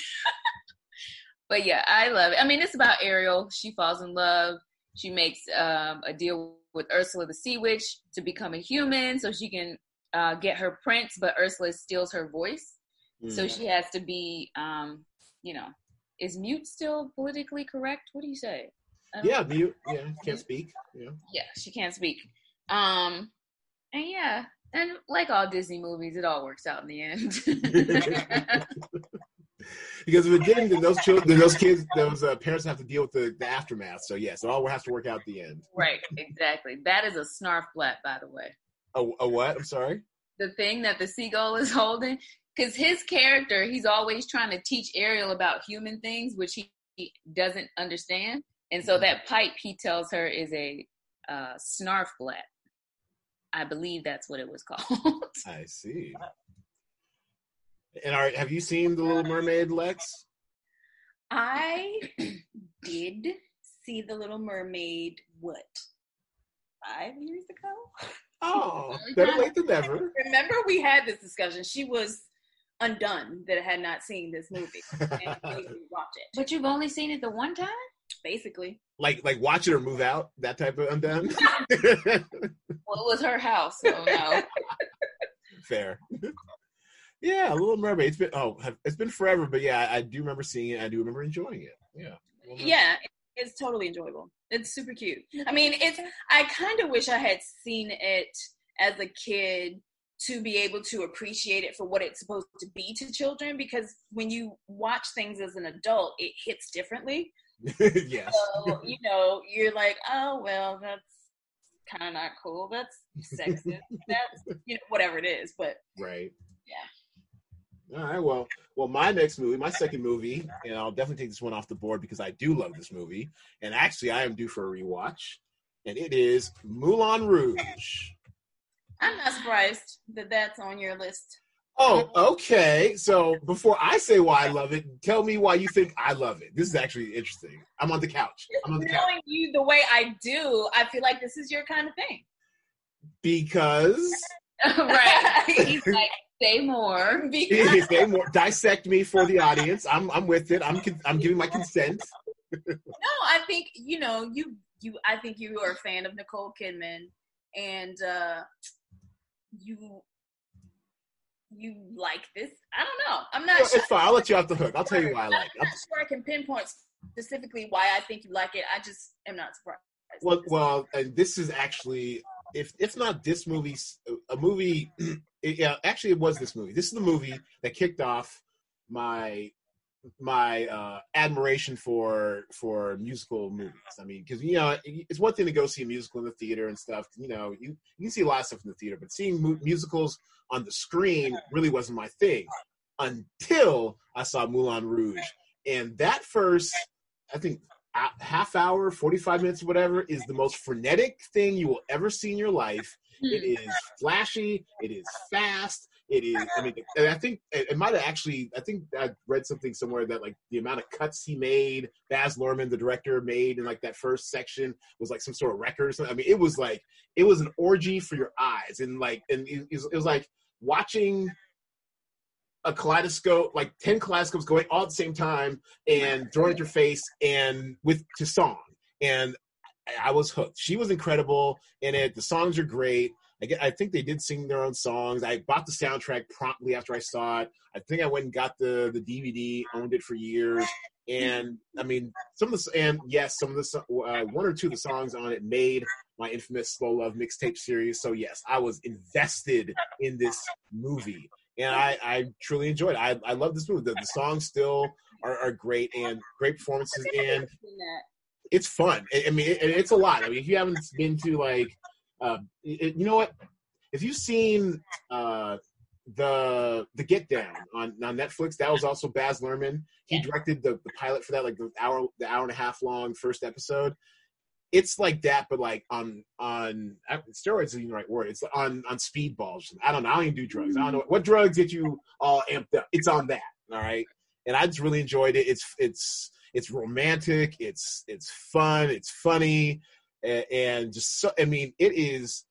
but yeah, I love it. I mean, it's about Ariel. She falls in love. She makes um, a deal with Ursula the Sea Witch to become a human so she can uh, get her prince, but Ursula steals her voice. Mm. So she has to be, um, you know, is mute still politically correct? What do you say? Yeah, know. mute. Yeah, can't speak. Yeah. Yeah, she can't speak. Um, and yeah, and like all Disney movies, it all works out in the end. because if it didn't, then those children, then those kids, those uh, parents have to deal with the, the aftermath. So yes, it all has to work out at the end. Right, exactly. That is a snarf blat, by the way. A, a what? I'm sorry. The thing that the seagull is holding, because his character, he's always trying to teach Ariel about human things, which he, he doesn't understand, and so that pipe he tells her is a uh, snarf blat. I believe that's what it was called. I see. And are have you seen The Little Mermaid, Lex? I did see The Little Mermaid. What? Five years ago. Oh, better late than never. Remember, we had this discussion. She was undone that had not seen this movie and watch it. But you've only seen it the one time, basically. Like, like watch it or move out. That type of undone. well, it was her house, so no. Fair. Yeah, Little Mermaid. It's been oh, it's been forever, but yeah, I, I do remember seeing it. I do remember enjoying it. Yeah. Yeah, it's totally enjoyable. It's super cute. I mean, it's. I kind of wish I had seen it as a kid to be able to appreciate it for what it's supposed to be to children because when you watch things as an adult it hits differently. Yes. So, you know you're like oh well that's kind of not cool. That's sexist. That's you know whatever it is but right. Yeah. All right. Well, well, my next movie, my second movie, and I'll definitely take this one off the board because I do love this movie, and actually, I am due for a rewatch, and it is Moulin Rouge. I'm not surprised that that's on your list. Oh, okay. So before I say why I love it, tell me why you think I love it. This is actually interesting. I'm on the couch. I'm on the Knowing couch. you the way I do, I feel like this is your kind of thing. Because right. He's like, Say more. Because... say more. Dissect me for the audience. I'm I'm with it. I'm I'm giving my consent. no, I think you know you you. I think you are a fan of Nicole Kidman, and uh you you like this. I don't know. I'm not. No, sure. It's fine. I'll let you off the hook. I'll tell you why I like it. I'm not sure I can pinpoint specifically why I think you like it. I just am not surprised. Well, well, and this is actually if if not this movie, a movie. It, yeah, actually, it was this movie. This is the movie that kicked off my my uh, admiration for for musical movies. I mean, because you know, it's one thing to go see a musical in the theater and stuff. You know, you you can see a lot of stuff in the theater, but seeing mu- musicals on the screen really wasn't my thing until I saw Moulin Rouge, and that first, I think. Half hour, 45 minutes, whatever, is the most frenetic thing you will ever see in your life it hmm. flashy. It is fast. It is. I mean, and I think it, might have actually. I think I read something somewhere that like the amount of cuts he made, Baz Luhrmann, the director, made in like that first section was like some sort of record or something. I mean, it was like it was an orgy for your eyes, and like, and it, it was like watching a kaleidoscope, like ten kaleidoscopes going all at the same time and throwing at your face, and with to song. And I was hooked. She was incredible in it. The songs are great. I, get, I think they did sing their own songs. I bought the soundtrack promptly after I saw it. I think I went and got the the DVD, owned it for years. And I mean, some of the and yes, some of the uh, one or two of the songs on it made my infamous slow love mixtape series. So yes, I was invested in this movie, and I, I truly enjoyed it. I, I love this movie. The, the songs still are, are great and great performances and it's fun. I, I mean, it, it's a lot. I mean, if you haven't been to like, uh, it, you know what? If you've seen uh, the the Get Down on, on Netflix, that was also Baz Luhrmann. He directed the, the pilot for that, like the hour the hour and a half long first episode. It's like that, but like on on steroids is the right word. It's on on speedballs. I don't know. I don't even do drugs. I don't know what drugs get you all amped up. It's on that. All right, and I just really enjoyed it. It's it's it's romantic. It's it's fun. It's funny, and, and just so. I mean, it is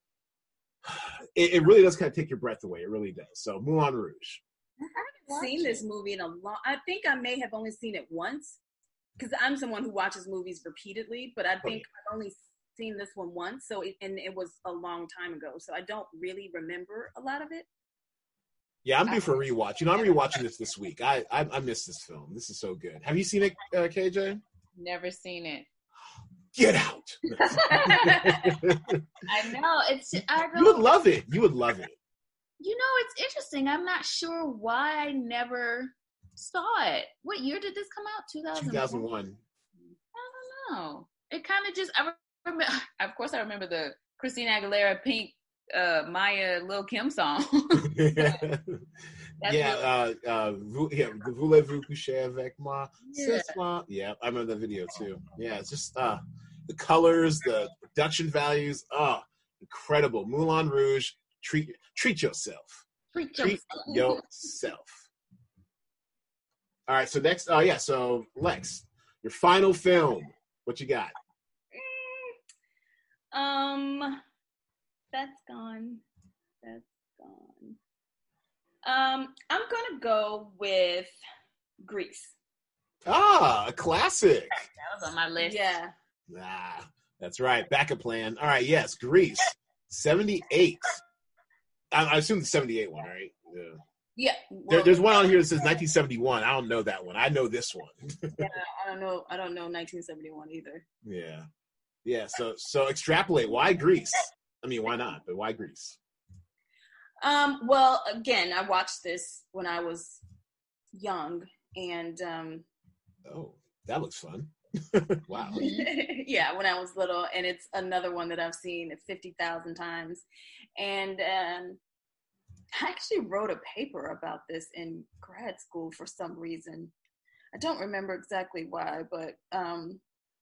it, it, really does kind of take your breath away. It really does. So Moulin Rouge. I haven't seen this movie in a long. I think I may have only seen it once because I'm someone who watches movies repeatedly, but I think okay. I've only seen this one once. So it, and it was a long time ago, so I don't really remember a lot of it. Yeah, I'm due for a rewatch. You know, I'm rewatching this this week. I I, I missed this film. This is so good. Have you seen it, uh, KJ? Never seen it. Get out. I know it's. I really, you would love it. You would love it. You know, it's interesting. I'm not sure why I never saw it. What year did this come out? 2001. 2001. I don't know. It kind of just. I remember. Of course, I remember the Christina Aguilera Pink uh, Mya Lil Kim song. yeah, yeah, uh, uh, yeah, Voulez-vous coucher avec moi? Yeah. yeah, I remember that video too. Yeah, it's just uh, the colors, the production values, oh, incredible. Moulin Rouge, treat treat yourself. Treat, treat yourself. yourself. All right, so next, oh yeah, so Lex, your final film. What you got? Um, that's gone. That's gone. Um, I'm gonna go with Grease. Ah, a classic. That was on my list. Yeah. Ah, that's right. Backup plan. All right. Yes, Grease. 78. I, I assume the 78 one, right? Yeah. Yeah. Well, there, there's one on here that says 1971. I don't know that one. I know this one. yeah, I don't know. I don't know 1971 either. Yeah. Yeah. So so extrapolate. Why Grease? I mean, why not? But why Grease? Um. Well, again, I watched this when I was young, and um. Oh, that looks fun. wow. yeah, when I was little, and it's another one that I've seen fifty thousand times, and um, I actually wrote a paper about this in grad school for some reason. I don't remember exactly why, but um,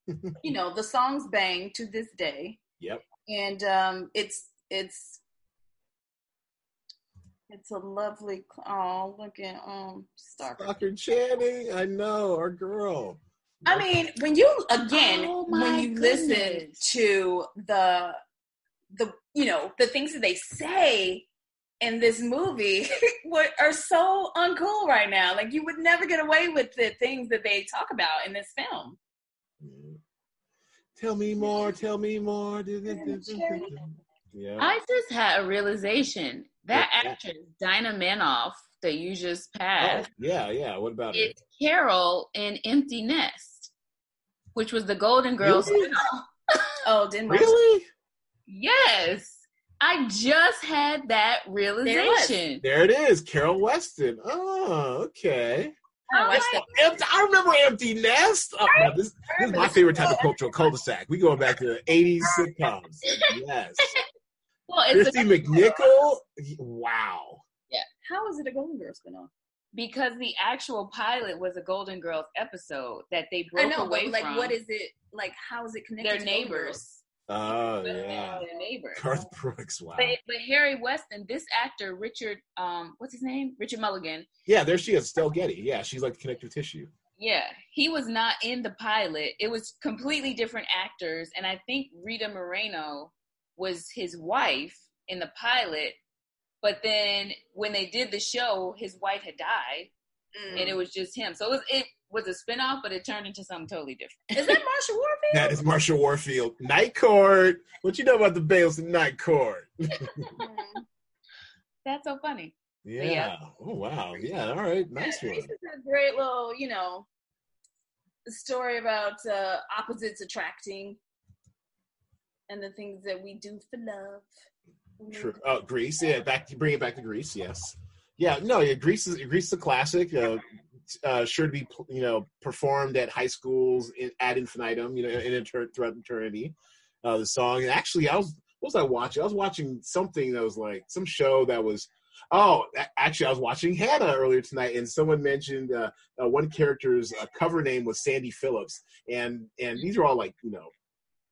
you know, the songs bang to this day. Yep. And um, it's it's it's a lovely. Oh, look at um Stockard. Stockard Channing. I know our girl. I mean, when you again, oh when you goodness. listen to the the you know the things that they say in this movie what are so uncool right now. Like you would never get away with the things that they talk about in this film. Tell me more. Tell me more. Yeah. I just had a realization that actress Dinah Manoff that you just oh, passed. Oh, yeah, yeah. What about it? Carol in Empty Nest, which was the Golden Girls. Really? oh, didn't really? Yes. I just had that realization. There, it is, Carol Weston. Oh, okay. Oh, empty, I remember Empty Nest. Oh, this, this, is my favorite type of cultural cul-de-sac. We going back to the 80s sitcoms. Yes. well, it's Kristy a- McNichol. Wow. Yeah. How is it a Golden Girls spinoff? Because the actual pilot was a Golden Girls episode that they broke I know, away but, like, from. what is it? Like, how is it connected? They're neighbors. Oh yeah, their neighbor. Garth Brooks. Wow. But, but, Harry Weston, this actor Richard, um, what's his name? Richard Mulligan. Yeah, there she is, Estelle Getty. Yeah, she's like connective tissue. Yeah, he was not in the pilot. It was completely different actors, and I think Rita Moreno was his wife in the pilot. But then when they did the show, his wife had died, mm. and it was just him. So it was it was a spinoff, but it turned into something totally different. Is that Marsha Warfield? that is Marsha Warfield. Night Court. What you know about the Bales in Night Court? That's so funny. Yeah. yeah. Oh wow. Yeah. All right. Nice one. This is a great little, you know, story about uh, opposites attracting and the things that we do for love. True. Oh, Grease. Yeah. Back. Bring it back to Grease. Yes. Yeah. No. Yeah. Grease is Grease is a classic. Uh, uh, sure to be you know performed at high schools in, ad infinitum, you know, in inter- throughout eternity. Uh, the song. And actually, I was what was I watching? I was watching something that was like some show that was. Oh, actually, I was watching Hanna earlier tonight, and someone mentioned uh, uh, one character's uh, cover name was Sandy Phillips, and and these are all like you know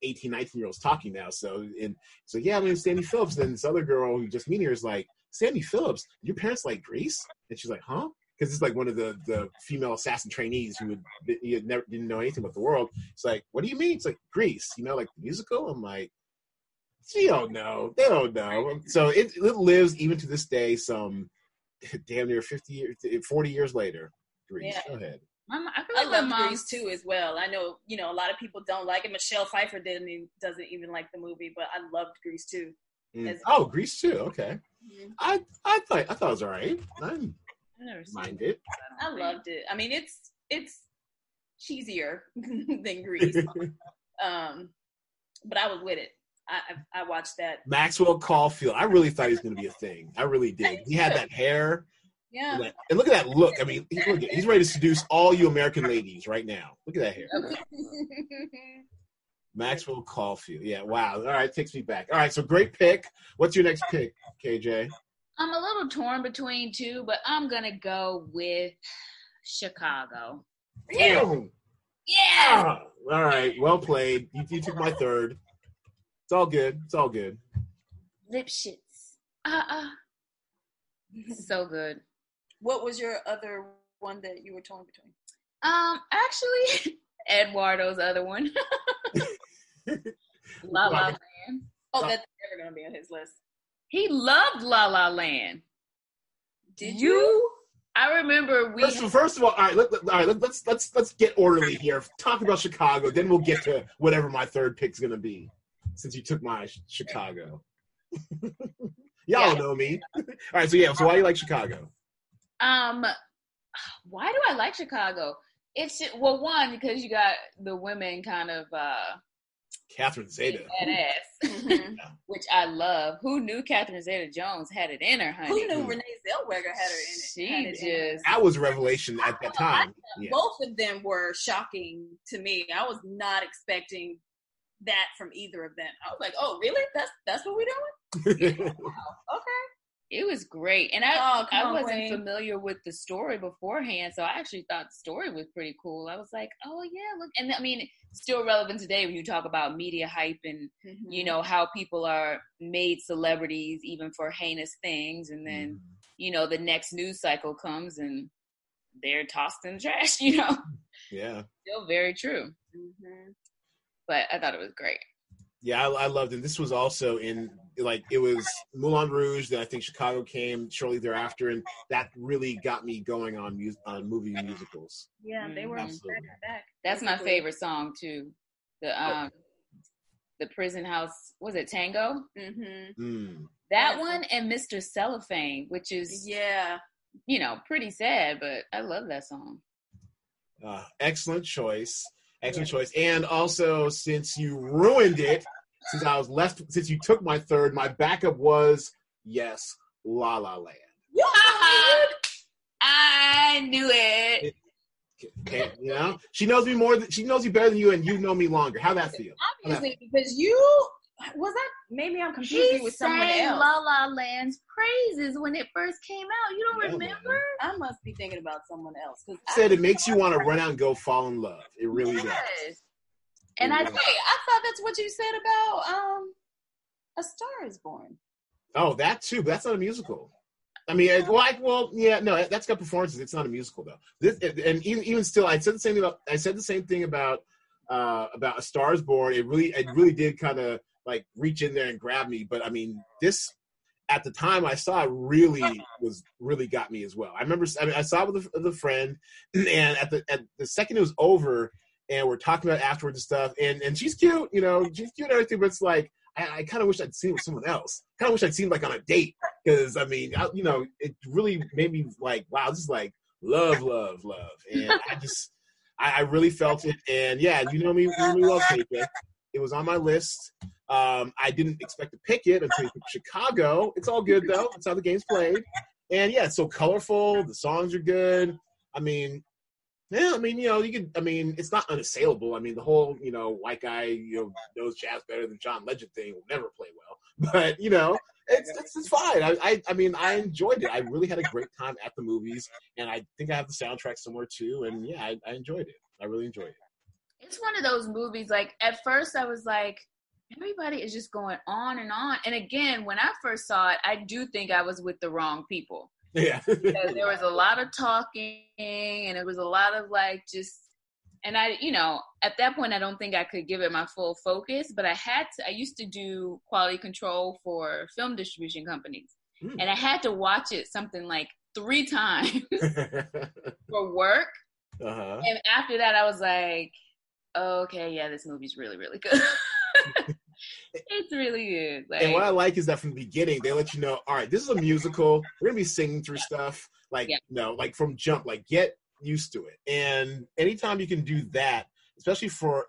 18, 19 year olds talking now. So and so yeah, I mean Sandy Phillips. Then this other girl who just meet here is like Sandy Phillips. Your parents like Grease? And she's like, huh? because it's like one of the the female assassin trainees who would had never didn't know anything about the world. It's like, what do you mean? It's like Grease, you know, like the musical. I'm like, She don't know. They don't know. So it, it lives even to this day. Some damn near fifty years, forty years later. Grease. Yeah. Go ahead. I, feel I love Grease too as well. I know you know a lot of people don't like it. Michelle Pfeiffer didn't even, doesn't even like the movie, but I loved Grease too. Mm. Oh, Grease too. Okay. Mm-hmm. I I thought I thought it was all right. I didn't mind it. I loved it. I mean, it's it's cheesier than Grease. um, but I was with it. I, I watched that. Maxwell Caulfield. I really thought he was going to be a thing. I really did. He had that hair. Yeah. And, and look at that look. I mean, he's, look, he's ready to seduce all you American ladies right now. Look at that hair. Maxwell Caulfield. Yeah. Wow. All right. Takes me back. All right. So great pick. What's your next pick, KJ? I'm a little torn between two, but I'm gonna go with Chicago. Damn. Yeah. Ah, all right. Well played. You, you took my third. It's all good. It's all good. Lipschitz. Uh uh. so good. What was your other one that you were torn between? Um, actually, Eduardo's other one. La La Land. Oh, that's never gonna be on his list. He loved La La Land. Did you? I remember we. First, first of all, all right, let, let, all right, let, let's let's let's get orderly here. Talk about Chicago, then we'll get to whatever my third pick's gonna be since you took my Chicago. Y'all yeah. know me. All right, so yeah, so why do you like Chicago? Um, why do I like Chicago? It's well, one because you got the women kind of uh Catherine Zeta, badass, mm-hmm. which I love. Who knew Catherine Zeta Jones had it in her, honey? Who knew Renee Zellweger had her in it? She it just that was a revelation at that time. Yeah. Both of them were shocking to me. I was not expecting that from either of them. I was like, oh, really? That's that's what we're doing? wow. It was great, and I oh, I wasn't Wayne. familiar with the story beforehand, so I actually thought the story was pretty cool. I was like, oh yeah, look, and I mean, still relevant today when you talk about media hype and mm-hmm. you know how people are made celebrities even for heinous things, and then mm-hmm. you know the next news cycle comes and they're tossed in the trash. You know, yeah, still very true. Mm-hmm but I thought it was great. Yeah, I, I, loved it. This was also in like it was Moulin Rouge. that I think Chicago came shortly thereafter, and that really got me going on mu- on movie musicals. Yeah, they were Absolutely. back. That's my favorite song too. The oh. um, the Prison House was it Tango? Mm-hmm. Mm. That one and Mr. Cellophane, which is yeah, you know, pretty sad, but I love that song. Uh, excellent choice. Excellent choice. And also, since you ruined it, since I was left, since you took my third, my backup was yes, La La Land. I knew it. Okay, you know, she knows me more. Than, she knows you better than you, and you know me longer. How that feel? Obviously, because you was that maybe I'm confusing with someone else. La La Land's praises when it first came out. You don't yeah, remember? Man. I must be thinking about someone else. Cause said it makes you want to run out and go fall in love. It really yes. does. And I say, I thought that's what you said about um, A Star Is Born. Oh, that too. But that's not a musical. I mean, it, well, I, well, yeah, no, that's got performances. It's not a musical though. This, and even even still, I said the same thing about. I said the same thing about uh, about A Star Is Born. It really, it really did kind of like reach in there and grab me. But I mean, this at the time I saw it really was really got me as well. I remember I, mean, I saw it with a, with a friend, and at the at the second it was over, and we're talking about afterwards and stuff, and and she's cute, you know, she's cute and everything, but it's like. I, I kind of wish I'd seen with someone else. Kind of wish I'd seen like on a date because I mean, I, you know, it really made me like, wow, this is like love, love, love, and I just, I, I really felt it. And yeah, you know me really well, KJ. It was on my list. Um, I didn't expect to pick it until Chicago. It's all good though. That's how the game's played. And yeah, it's so colorful. The songs are good. I mean, yeah, I mean, you know, you could. I mean, it's not unassailable. I mean, the whole, you know, white guy, you know, knows jazz better than John Legend thing will never play well. But you know, it's it's, it's fine. I, I, I mean, I enjoyed it. I really had a great time at the movies, and I think I have the soundtrack somewhere too. And yeah, I, I enjoyed it. I really enjoyed it. It's one of those movies. Like at first, I was like, everybody is just going on and on. And again, when I first saw it, I do think I was with the wrong people. Yeah. there was a lot of talking and it was a lot of like just and I, you know, at that point, I don't think I could give it my full focus, but I had to, I used to do quality control for film distribution companies. Mm. And I had to watch it something like three times for work. Uh-huh. And after that, I was like, okay, yeah, this movie's really, really good. It's really good. Like, and what I like is that from the beginning, they let you know, all right, this is a musical. We're gonna be singing through stuff. Like, yeah. you know, like from jump, like get used to it. And anytime you can do that, especially for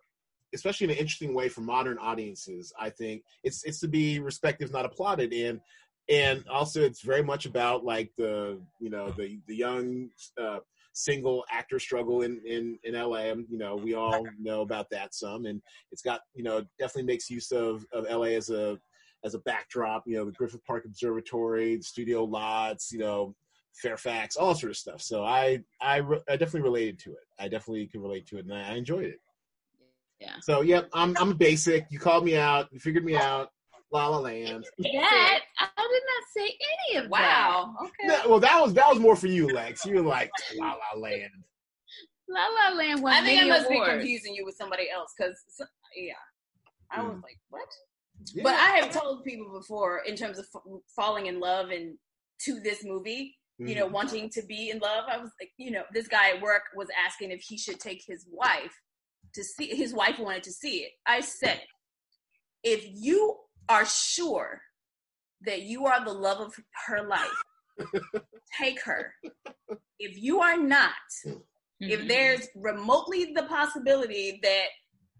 especially in an interesting way for modern audiences, I think it's it's to be respected, not applauded. And and also it's very much about like the you know the the young uh, single actor struggle in in in LA. You know, we all know about that some, and it's got you know definitely makes use of of LA as a as a backdrop. You know, the Griffith Park Observatory, the studio lots. You know, Fairfax, all sort of stuff. So I I, I definitely related to it. I definitely can relate to it, and I enjoyed it. Yeah. So yep, I'm I'm basic. You called me out. You figured me out. La La Land. That I did not say any of wow. that. Wow. Okay. No, well, that was that was more for you, Lex. You were like La La Land. La La Land won I think I must awards. be confusing you with somebody else because yeah, I was mm. like what? Yeah. But I have told people before in terms of f- falling in love and to this movie, mm. you know, mm-hmm. wanting to be in love. I was like, you know, this guy at work was asking if he should take his wife to see. His wife wanted to see it. I said, if you are sure that you are the love of her life, take her. If you are not, mm-hmm. if there's remotely the possibility that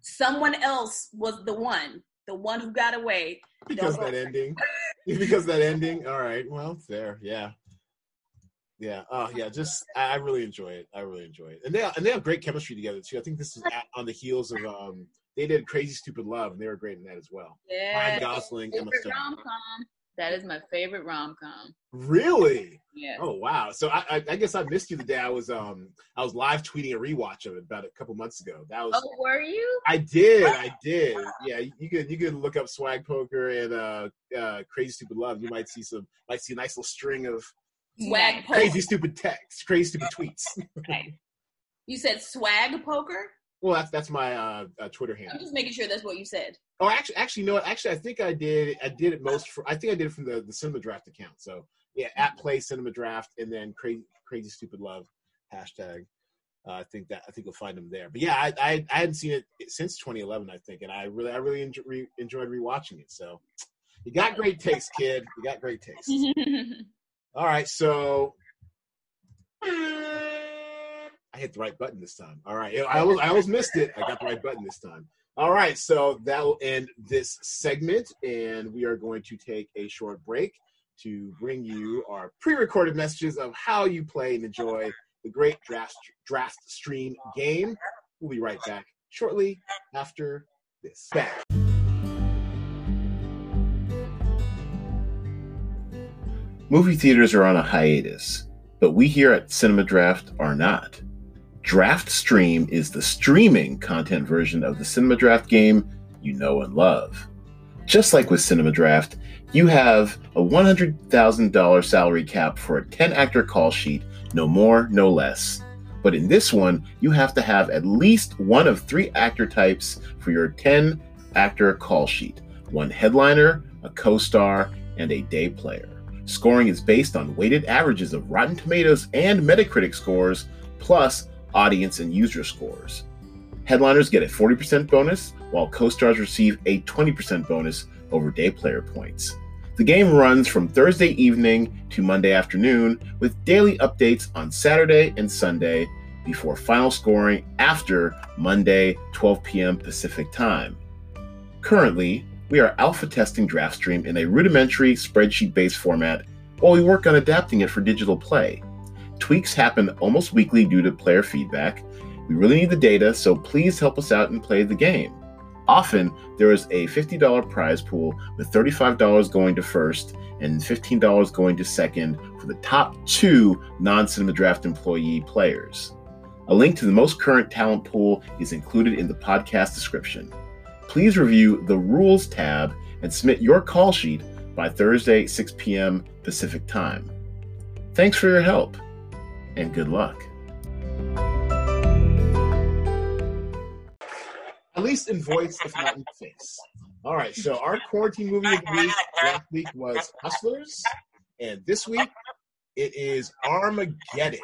someone else was the one, the one who got away, because that ending, because that ending. All right, well, it's there. Yeah, yeah. Oh, yeah. Just I really enjoy it. I really enjoy it, and they and they have great chemistry together too. I think this is at, on the heels of um they did Crazy Stupid Love, and they were great in that as well. Yeah, Ryan Gosling, Emma Stone. Rom-com. That is my favorite rom com. Really? Yeah. Oh wow. So I, I, I guess I missed you the day I was um I was live tweeting a rewatch of it about a couple months ago. That was. Oh, were you? I did. I did. Yeah. You could you could look up Swag Poker and uh, uh Crazy Stupid Love. You might see some might see a nice little string of swag crazy stupid texts, crazy stupid tweets. okay. You said swag poker. Well, that's that's my uh, uh, Twitter handle. I'm just making sure that's what you said. Oh, actually, actually, no. Actually, I think I did. I did it most. For, I think I did it from the the Cinema Draft account. So yeah, at Play Cinema Draft, and then crazy crazy stupid love hashtag. Uh, I think that I think you'll find them there. But yeah, I, I, I hadn't seen it since 2011, I think, and I really I really enjoy, re, enjoyed rewatching it. So you got great taste, kid. You got great taste. All right, so hit the right button this time. All right. I almost, I almost missed it. I got the right button this time. All right. So that will end this segment, and we are going to take a short break to bring you our pre recorded messages of how you play and enjoy the great draft, draft stream game. We'll be right back shortly after this. Back. Movie theaters are on a hiatus, but we here at Cinema Draft are not. Draft Stream is the streaming content version of the Cinema Draft game you know and love. Just like with Cinema Draft, you have a $100,000 salary cap for a 10 actor call sheet, no more, no less. But in this one, you have to have at least one of three actor types for your 10 actor call sheet one headliner, a co star, and a day player. Scoring is based on weighted averages of Rotten Tomatoes and Metacritic scores, plus audience, and user scores. Headliners get a 40% bonus, while co stars receive a 20% bonus over day player points. The game runs from Thursday evening to Monday afternoon, with daily updates on Saturday and Sunday before final scoring after Monday, 12 p.m. Pacific Time. Currently, we are alpha testing DraftStream in a rudimentary spreadsheet based format while we work on adapting it for digital play. Tweaks happen almost weekly due to player feedback. We really need the data, so please help us out and play the game. Often, there is a $50 prize pool with $35 going to first and $15 going to second for the top two non Cinema Draft employee players. A link to the most current talent pool is included in the podcast description. Please review the Rules tab and submit your call sheet by Thursday, 6 p.m. Pacific Time. Thanks for your help and good luck. at least in voice, if not in face. All right, so our quarantine movie of the week last week was Hustlers, and this week it is Armageddon,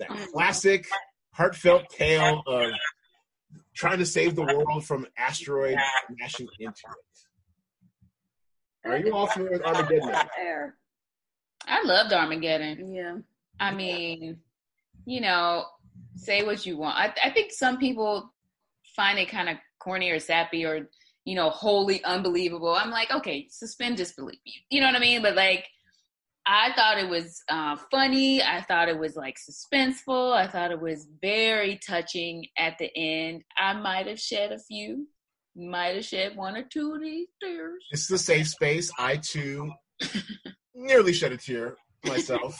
that mm. classic, heartfelt tale of trying to save the world from asteroid crashing into it. Are you all familiar with Armageddon? I loved Armageddon. Yeah. I mean, you know, say what you want. I, I think some people find it kind of corny or sappy or, you know, wholly unbelievable. I'm like, okay, suspend disbelief. You know what I mean? But like, I thought it was uh, funny. I thought it was like suspenseful. I thought it was very touching at the end. I might have shed a few, might have shed one or two of these tears. This is a safe space. I too nearly shed a tear myself.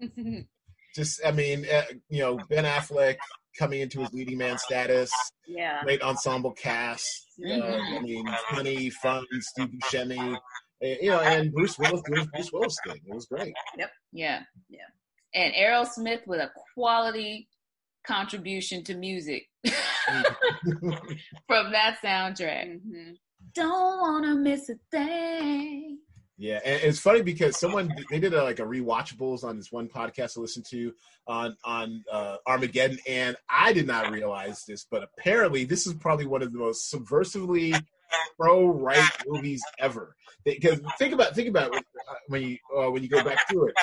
Just, I mean, uh, you know, Ben Affleck coming into his leading man status. Yeah. Great ensemble cast. Mm-hmm. Uh, I mean, funny, fun, Steve Buscemi. You know, and Bruce Willis doing Bruce Willis thing. It was great. Yep. Yeah. Yeah. And Aerosmith with a quality contribution to music from that soundtrack. Mm-hmm. Don't want to miss a thing. Yeah, and it's funny because someone they did a, like a rewatchables on this one podcast I listened to on on uh, Armageddon, and I did not realize this, but apparently this is probably one of the most subversively pro right movies ever. Because think about think about uh, when you uh, when you go back through it.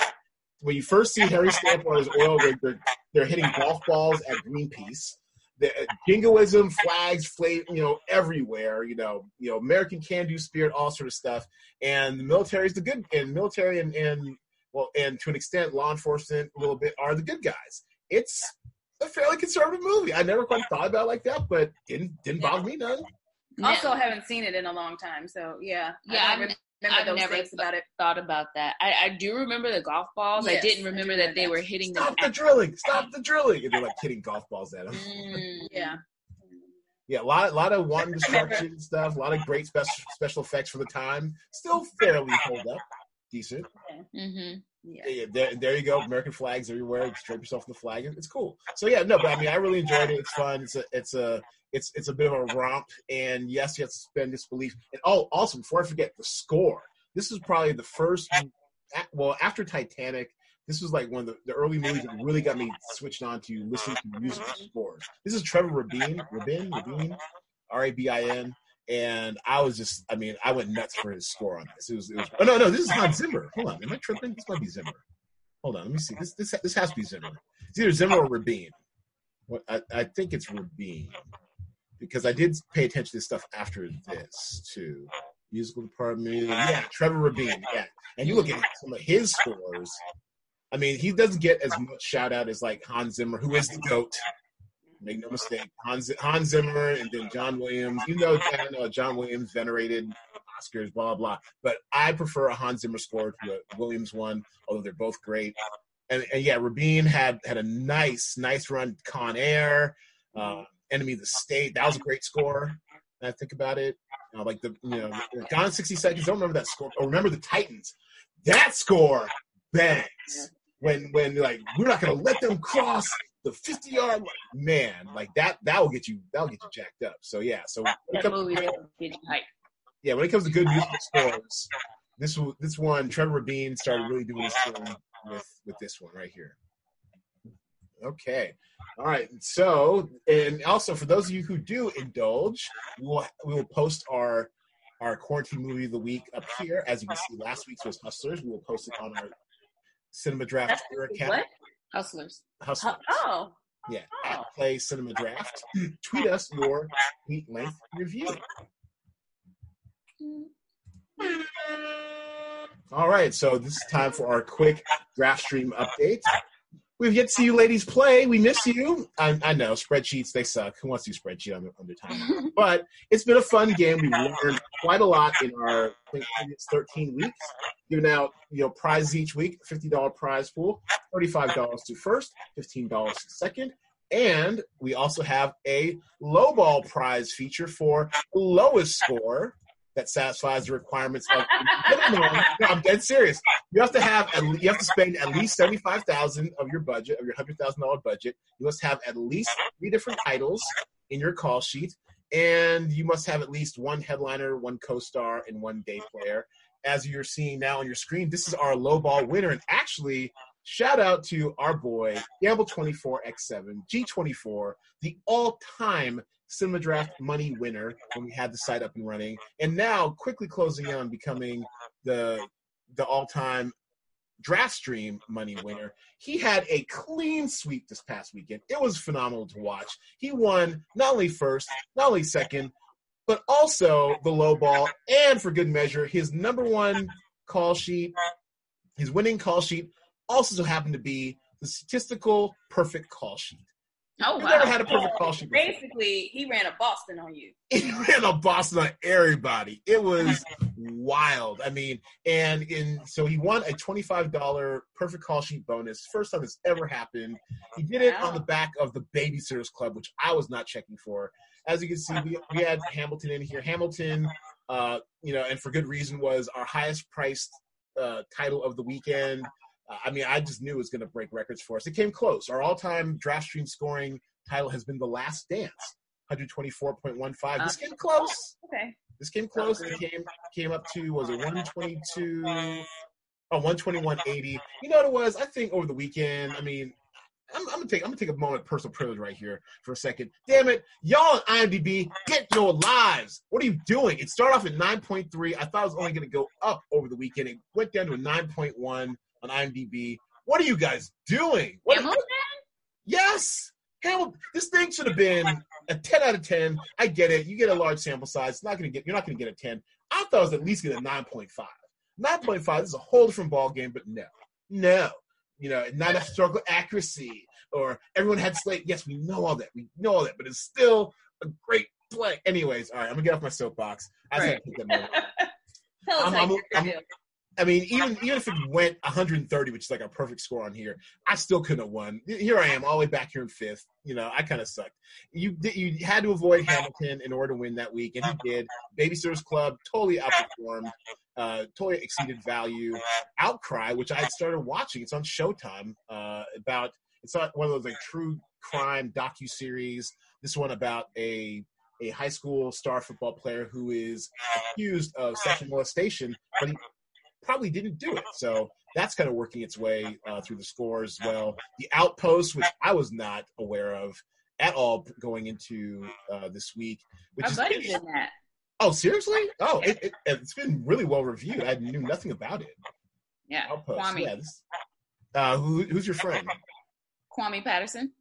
When you first see Harry Stamp on his oil rig, they're, they're hitting golf balls at Greenpeace the uh, jingoism flags flavor you know everywhere you know you know american can do spirit all sort of stuff. And the military is the good and military and, and well and to an extent law enforcement a little bit are the good guys. It's a fairly conservative movie. I never quite thought about it like that but didn't didn't bother me none. Also haven't seen it in a long time so yeah. Yeah remember I've never th- about it. Thought about that. I, I do remember the golf balls. Yes, I didn't remember I that they were hitting. Stop the drilling! Stop the drilling! And they're like hitting golf balls at them. Mm, yeah. Yeah, a lot, a lot of one destruction stuff. A lot of great special special effects for the time. Still fairly hold up, decent. Mm-hmm. Yeah. yeah, there, there you go. American flags everywhere. You drape yourself in the flag. It's cool. So yeah, no, but I mean, I really enjoyed it. It's fun. It's a, it's a, it's, it's a bit of a romp. And yes, you have to suspend disbelief. And oh, also before I forget, the score. This is probably the first. Well, after Titanic, this was like one of the, the early movies that really got me switched on to listening to music scores. This is Trevor Rabin, Rabin, Rabin, R A B I N and I was just, I mean, I went nuts for his score on this. It was, it was. Oh no, no, this is not Zimmer. Hold on, am I tripping? This might be Zimmer. Hold on, let me see. This, this, this has to be Zimmer. It's either Zimmer or Rabin. What I, I think it's Rabin because I did pay attention to stuff after this too. Musical department, yeah, Trevor Rabin, yeah. And you look at some of his scores. I mean, he doesn't get as much shout out as like Hans Zimmer, who is the goat. Make no mistake, Hans, Hans Zimmer and then John Williams. You know, uh, John Williams venerated Oscars, blah blah. But I prefer a Hans Zimmer score to a Williams one, although they're both great. And, and yeah, Rabin had had a nice nice run. Con Air, uh, Enemy of the State. That was a great score. I think about it, uh, like the you know, Gone sixty seconds. Don't remember that score. Oh, remember the Titans. That score bangs when when like we're not gonna let them cross the 50 yard man, like that, that will get you, that'll get you jacked up. So yeah, so that comes. Yeah, when it comes to good musical scores, this this one, Trevor Rabin started really doing his thing with with this one right here. Okay, all right. So, and also for those of you who do indulge, we'll we will post our our quarantine movie of the week up here. As you can see, last week's was Hustlers. We will post it on our Cinema Draft Twitter account. What? Hustlers. Hustlers. Oh. oh, oh. Yeah. Oh. At Play Cinema Draft. Tweet us your tweet length review. All right, so this is time for our quick draft stream update. We've yet to see you ladies play. We miss you. I, I know spreadsheets they suck. Who wants to do spreadsheet under, under time? but it's been a fun game. We learned quite a lot in our think 13 weeks. Giving out you know prizes each week. $50 prize pool. $35 to first. $15 to second. And we also have a low ball prize feature for lowest score that satisfies the requirements of minimum. no, I'm dead serious. You have to have at, you have to spend at least seventy five thousand of your budget of your hundred thousand dollar budget. You must have at least three different titles in your call sheet, and you must have at least one headliner, one co-star, and one day player. As you're seeing now on your screen, this is our low ball winner, and actually, shout out to our boy Gamble 24x7 G24, the all-time Cinema Draft money winner when we had the site up and running, and now quickly closing on becoming the the all-time draft stream money winner. He had a clean sweep this past weekend. It was phenomenal to watch. He won not only first, not only second, but also the low ball, and for good measure, his number one call sheet, his winning call sheet, also happened to be the statistical perfect call sheet. Oh, wow. never had a perfect call sheet. Before. Basically, he ran a Boston on you. He ran a Boston on everybody. It was wild. I mean, and in so he won a twenty-five dollar perfect call sheet bonus. First time it's ever happened. He did it wow. on the back of the Babysitters Club, which I was not checking for. As you can see, we, we had Hamilton in here. Hamilton, uh, you know, and for good reason, was our highest priced uh, title of the weekend. Uh, I mean, I just knew it was going to break records for us. It came close. Our all-time draft stream scoring title has been The Last Dance, 124.15. This came close. Okay. This came close. It came came up to was it 122? Oh, 121.80. You know what it was? I think over the weekend. I mean, I'm, I'm, gonna take I'm gonna take a moment of personal privilege right here for a second. Damn it, y'all on IMDb, get your lives. What are you doing? It started off at 9.3. I thought it was only gonna go up over the weekend. It went down to a 9.1 on IMDb. What are you guys doing? What Hamilton? Yes, Hamilton. This thing should have been a 10 out of 10. I get it. You get a large sample size. It's not gonna get. You're not gonna get a 10. I thought it was at least gonna get a 9.5. 9.5. This is a whole different ball game, but no, no. You know, not a historical accuracy, or everyone had slate. Yes, we know all that. We know all that, but it's still a great play. Anyways, all right, I'm gonna get off my soapbox. I right. I'm, I'm, I'm, I mean, even even if it went 130, which is like a perfect score on here, I still couldn't have won. Here I am, all the way back here in fifth. You know, I kind of sucked. You you had to avoid Hamilton in order to win that week, and he did. Babysitters Club totally outperformed, uh, totally exceeded value. Outcry, which I started watching, it's on Showtime. Uh, about it's not one of those like true crime docu series. This one about a a high school star football player who is accused of sexual molestation, but he probably didn't do it. So that's kind of working its way uh, through the scores. Well, the outpost, which I was not aware of at all going into uh, this week, which is in that. Oh, seriously? Oh, it, it, has been really well reviewed. I knew nothing about it. Yeah, Outpost. Kwame. Yeah, this, uh, who, who's your friend? Kwame Patterson.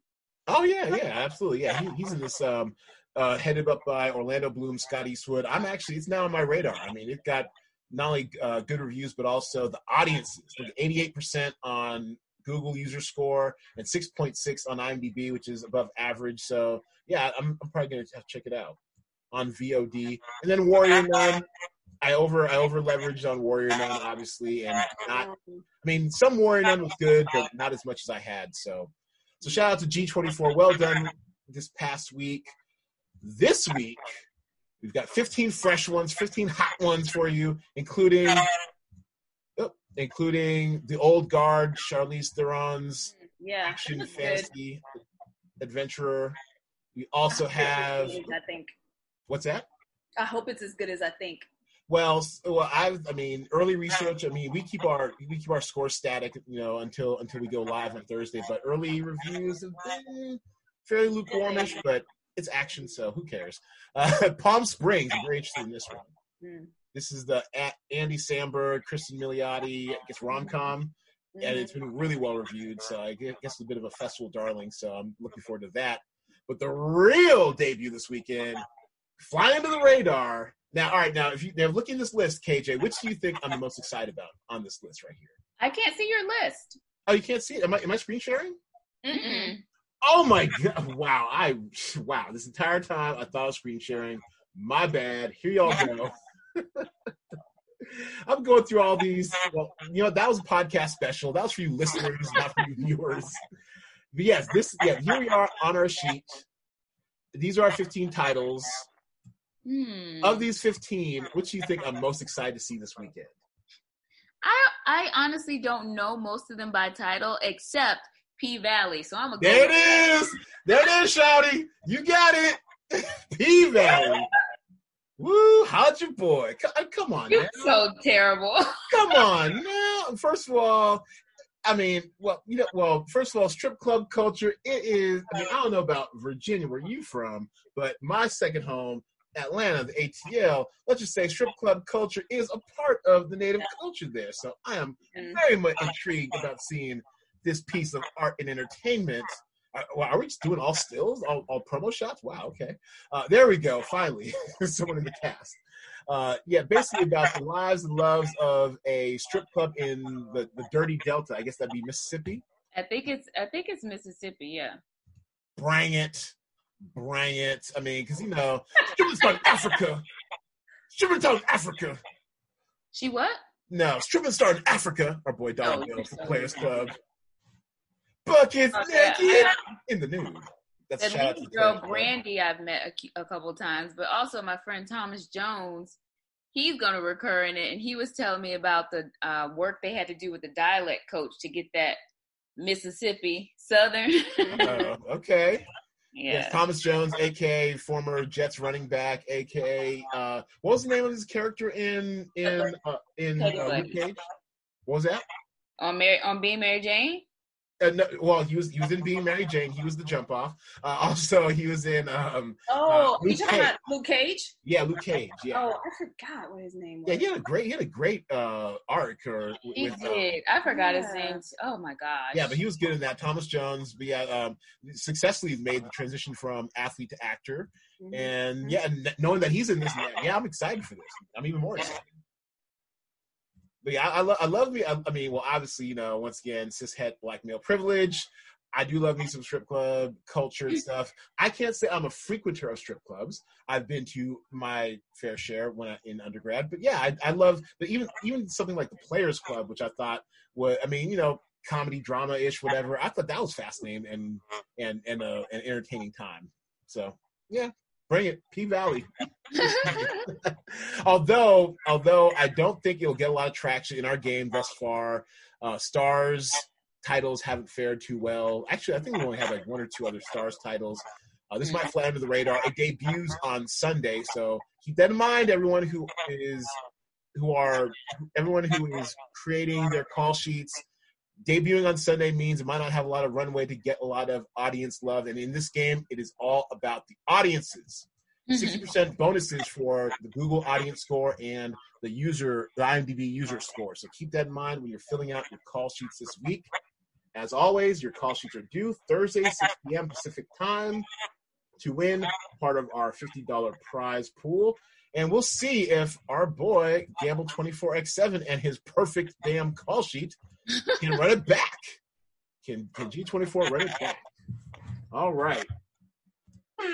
Oh yeah, yeah, absolutely. Yeah, he, he's in this um, uh, headed up by Orlando Bloom, Scott Eastwood. I'm actually it's now on my radar. I mean, it got not only uh, good reviews but also the audiences. Like 88% on Google user score and 6.6 on IMDb, which is above average. So yeah, I'm, I'm probably gonna check it out on VOD. And then Warrior Nun, I over I over leveraged on Warrior Nun obviously, and not. I mean, some Warrior Nun was good, but not as much as I had. So so shout out to G24. Well done this past week. This week We've got 15 fresh ones, 15 hot ones for you, including oh, including the old guard, Charlize Theron's yeah, action fantasy good. adventurer. We also have I think. What's that? I hope it's as good as I think. Well, well, I, I mean, early research. I mean, we keep our we keep our score static, you know, until until we go live on Thursday. But early reviews have been fairly lukewarmish. But it's action, so who cares? Uh, Palm Springs, I'm very interested in this one. Mm. This is the Andy Samberg, Kristen Milioti, I guess rom com, and it's been really well reviewed. So I guess it's a bit of a festival darling. So I'm looking forward to that. But the real debut this weekend, flying under the radar. Now, all right, now if you now looking at this list, KJ, which do you think I'm the most excited about on this list right here? I can't see your list. Oh, you can't see it? Am I am I screen sharing? Mm-mm. Oh my god! Wow, I wow. This entire time I thought was screen sharing. My bad. Here y'all go. I'm going through all these. Well, you know that was a podcast special. That was for you listeners, not for you viewers. But yes, this yeah. Here we are on our sheet. These are our 15 titles. Hmm. Of these 15, which do you think I'm most excited to see this weekend? I I honestly don't know most of them by title, except P Valley. So I'm a There it is. There it is, Shouty. You got it. P Valley. Woo, how'd you boy? Come on, You're so terrible. Come on now. First of all, I mean, well, you know, well, first of all, strip club culture. It is. I mean, I don't know about Virginia, where you from, but my second home, Atlanta, the ATL. Let's just say strip club culture is a part of the native culture there. So I am mm. very much intrigued about seeing this piece of art and entertainment uh, well, are we just doing all stills, all, all promo shots? Wow, okay. Uh, there we go. Finally, someone in the cast. Uh, yeah, basically about the lives and loves of a strip club in the, the dirty Delta. I guess that'd be Mississippi. I think it's I think it's Mississippi. Yeah. Bring it, bring it. I mean, because you know, stripping star in Africa. Stripping star in Africa. She what? No, stripping star in Africa. Our boy Don oh, Bill from Players Club buckets okay. naked in the nude. That's the lead girl Brandee I've met a, a couple times, but also my friend Thomas Jones. He's going to recur in it, and he was telling me about the uh, work they had to do with the dialect coach to get that Mississippi Southern. oh, okay. Yeah. Yes, Thomas Jones, aka former Jets running back, aka uh, what was the name of his character in in uh, in uh, Luke Cage? What was that? On Mary on being Mary Jane. Uh, no, well, he was he was in Being Mary Jane. He was the jump off. Uh, also, he was in. Um, oh, uh, you talking about Luke Cage? Yeah, Luke Cage. Yeah. Oh, I forgot what his name was. Yeah, he had a great he had a great uh, arc. Or he with, did. Um, I forgot yeah. his name. Oh my gosh. Yeah, but he was good in that. Thomas Jones, but yeah, um, successfully made the transition from athlete to actor, mm-hmm. and yeah, and knowing that he's in this, yeah, I'm excited for this. I'm even more excited but yeah, I, I, lo- I love me. I, I, mean, well, obviously, you know, once again, cis het black male privilege. I do love me some strip club culture and stuff. I can't say I'm a frequenter of strip clubs. I've been to my fair share when I, in undergrad, but yeah, I, I love. But even even something like the Players Club, which I thought was, I mean, you know, comedy drama ish, whatever. I thought that was fascinating and and and uh, an entertaining time. So yeah, Bring it, P Valley. although, although I don't think it'll get a lot of traction in our game thus far. Uh, Starz titles haven't fared too well. Actually, I think we only have like one or two other Starz titles. Uh, this might fly under the radar. It debuts on Sunday, so keep that in mind. Everyone who is who are everyone who is creating their call sheets debuting on Sunday means it might not have a lot of runway to get a lot of audience love. And in this game, it is all about the audiences. Mm-hmm. 60 percent bonuses for the Google audience score and the user, the IMDb user score. So keep that in mind when you're filling out your call sheets this week. As always, your call sheets are due Thursday, 6 p.m. Pacific time to win part of our $50 prize pool. And we'll see if our boy Gamble 24x7 and his perfect damn call sheet can run it back. Can can G24 run it back? All right.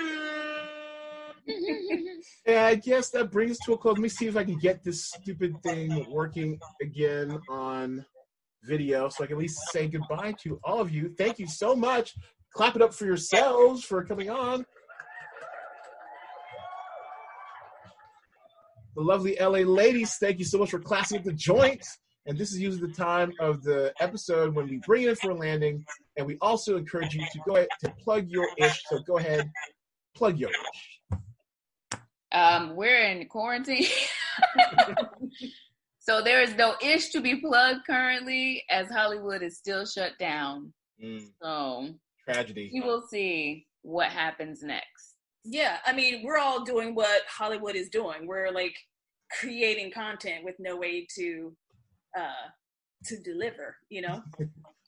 yeah, I guess that brings us to a close. Let me see if I can get this stupid thing working again on video so I can at least say goodbye to all of you. Thank you so much. Clap it up for yourselves for coming on. The lovely LA ladies, thank you so much for classing up the joint. And this is usually the time of the episode when we bring it in for a landing. And we also encourage you to go ahead to plug your ish. So go ahead, plug your ish. Um, we're in quarantine. so there is no ish to be plugged currently as Hollywood is still shut down. Mm. So tragedy. We will see what happens next. Yeah, I mean, we're all doing what Hollywood is doing. We're like creating content with no way to uh, to deliver, you know?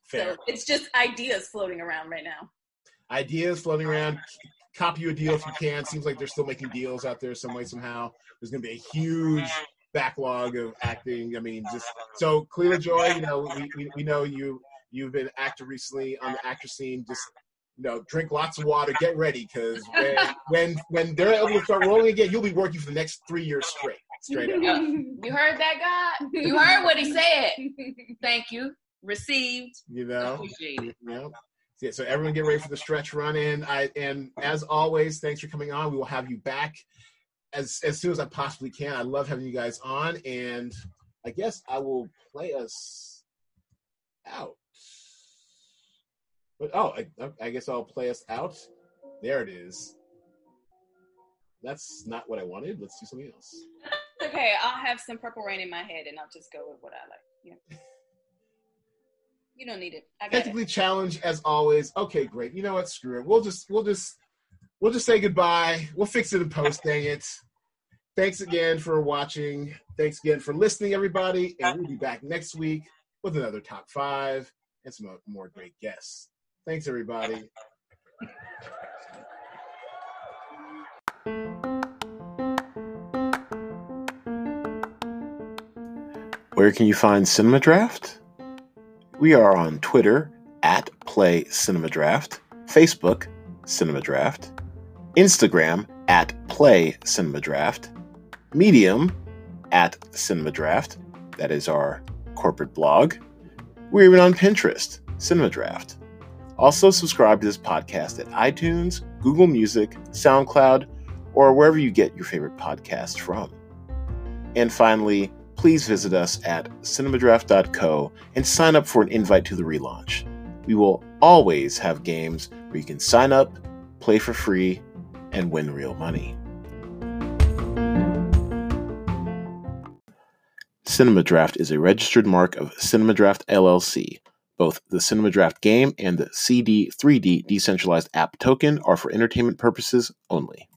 so it's just ideas floating around right now. Ideas floating around. Copy a deal if you can. Seems like they're still making deals out there some way, somehow. There's going to be a huge backlog of acting. I mean, just so Clear Joy, you know, we, we, we know you you've been actor recently on the actor scene. Just you know, drink lots of water, get ready, because when, when when they're able to start rolling again, you'll be working for the next three years straight. Straight up. You heard that, God? You heard what he said. Thank you. Received. You know. Appreciate Yeah, so everyone get ready for the stretch run in. I and as always, thanks for coming on. We will have you back as as soon as I possibly can. I love having you guys on, and I guess I will play us out. But oh, I, I guess I'll play us out. There it is. that's not what I wanted. Let's do something else. Okay, I'll have some Purple Rain in my head, and I'll just go with what I like. Yeah. You don't need it. I Technically it. challenge as always. Okay, great. You know what? Screw it. We'll just we'll just we'll just say goodbye. We'll fix it in post. dang it. Thanks again for watching. Thanks again for listening, everybody. And we'll be back next week with another top five and some more great guests. Thanks, everybody. Where can you find Cinema Draft? We are on Twitter at Play Cinema Draft, Facebook Cinema Draft, Instagram at Play Cinema Draft, Medium at Cinema Draft, that is our corporate blog. We're even on Pinterest, Cinema Draft. Also, subscribe to this podcast at iTunes, Google Music, SoundCloud, or wherever you get your favorite podcast from. And finally, please visit us at cinemadraft.co and sign up for an invite to the relaunch. We will always have games where you can sign up, play for free, and win real money. CinemaDraft is a registered mark of CinemaDraft LLC. Both the CinemaDraft game and the CD 3D decentralized app token are for entertainment purposes only.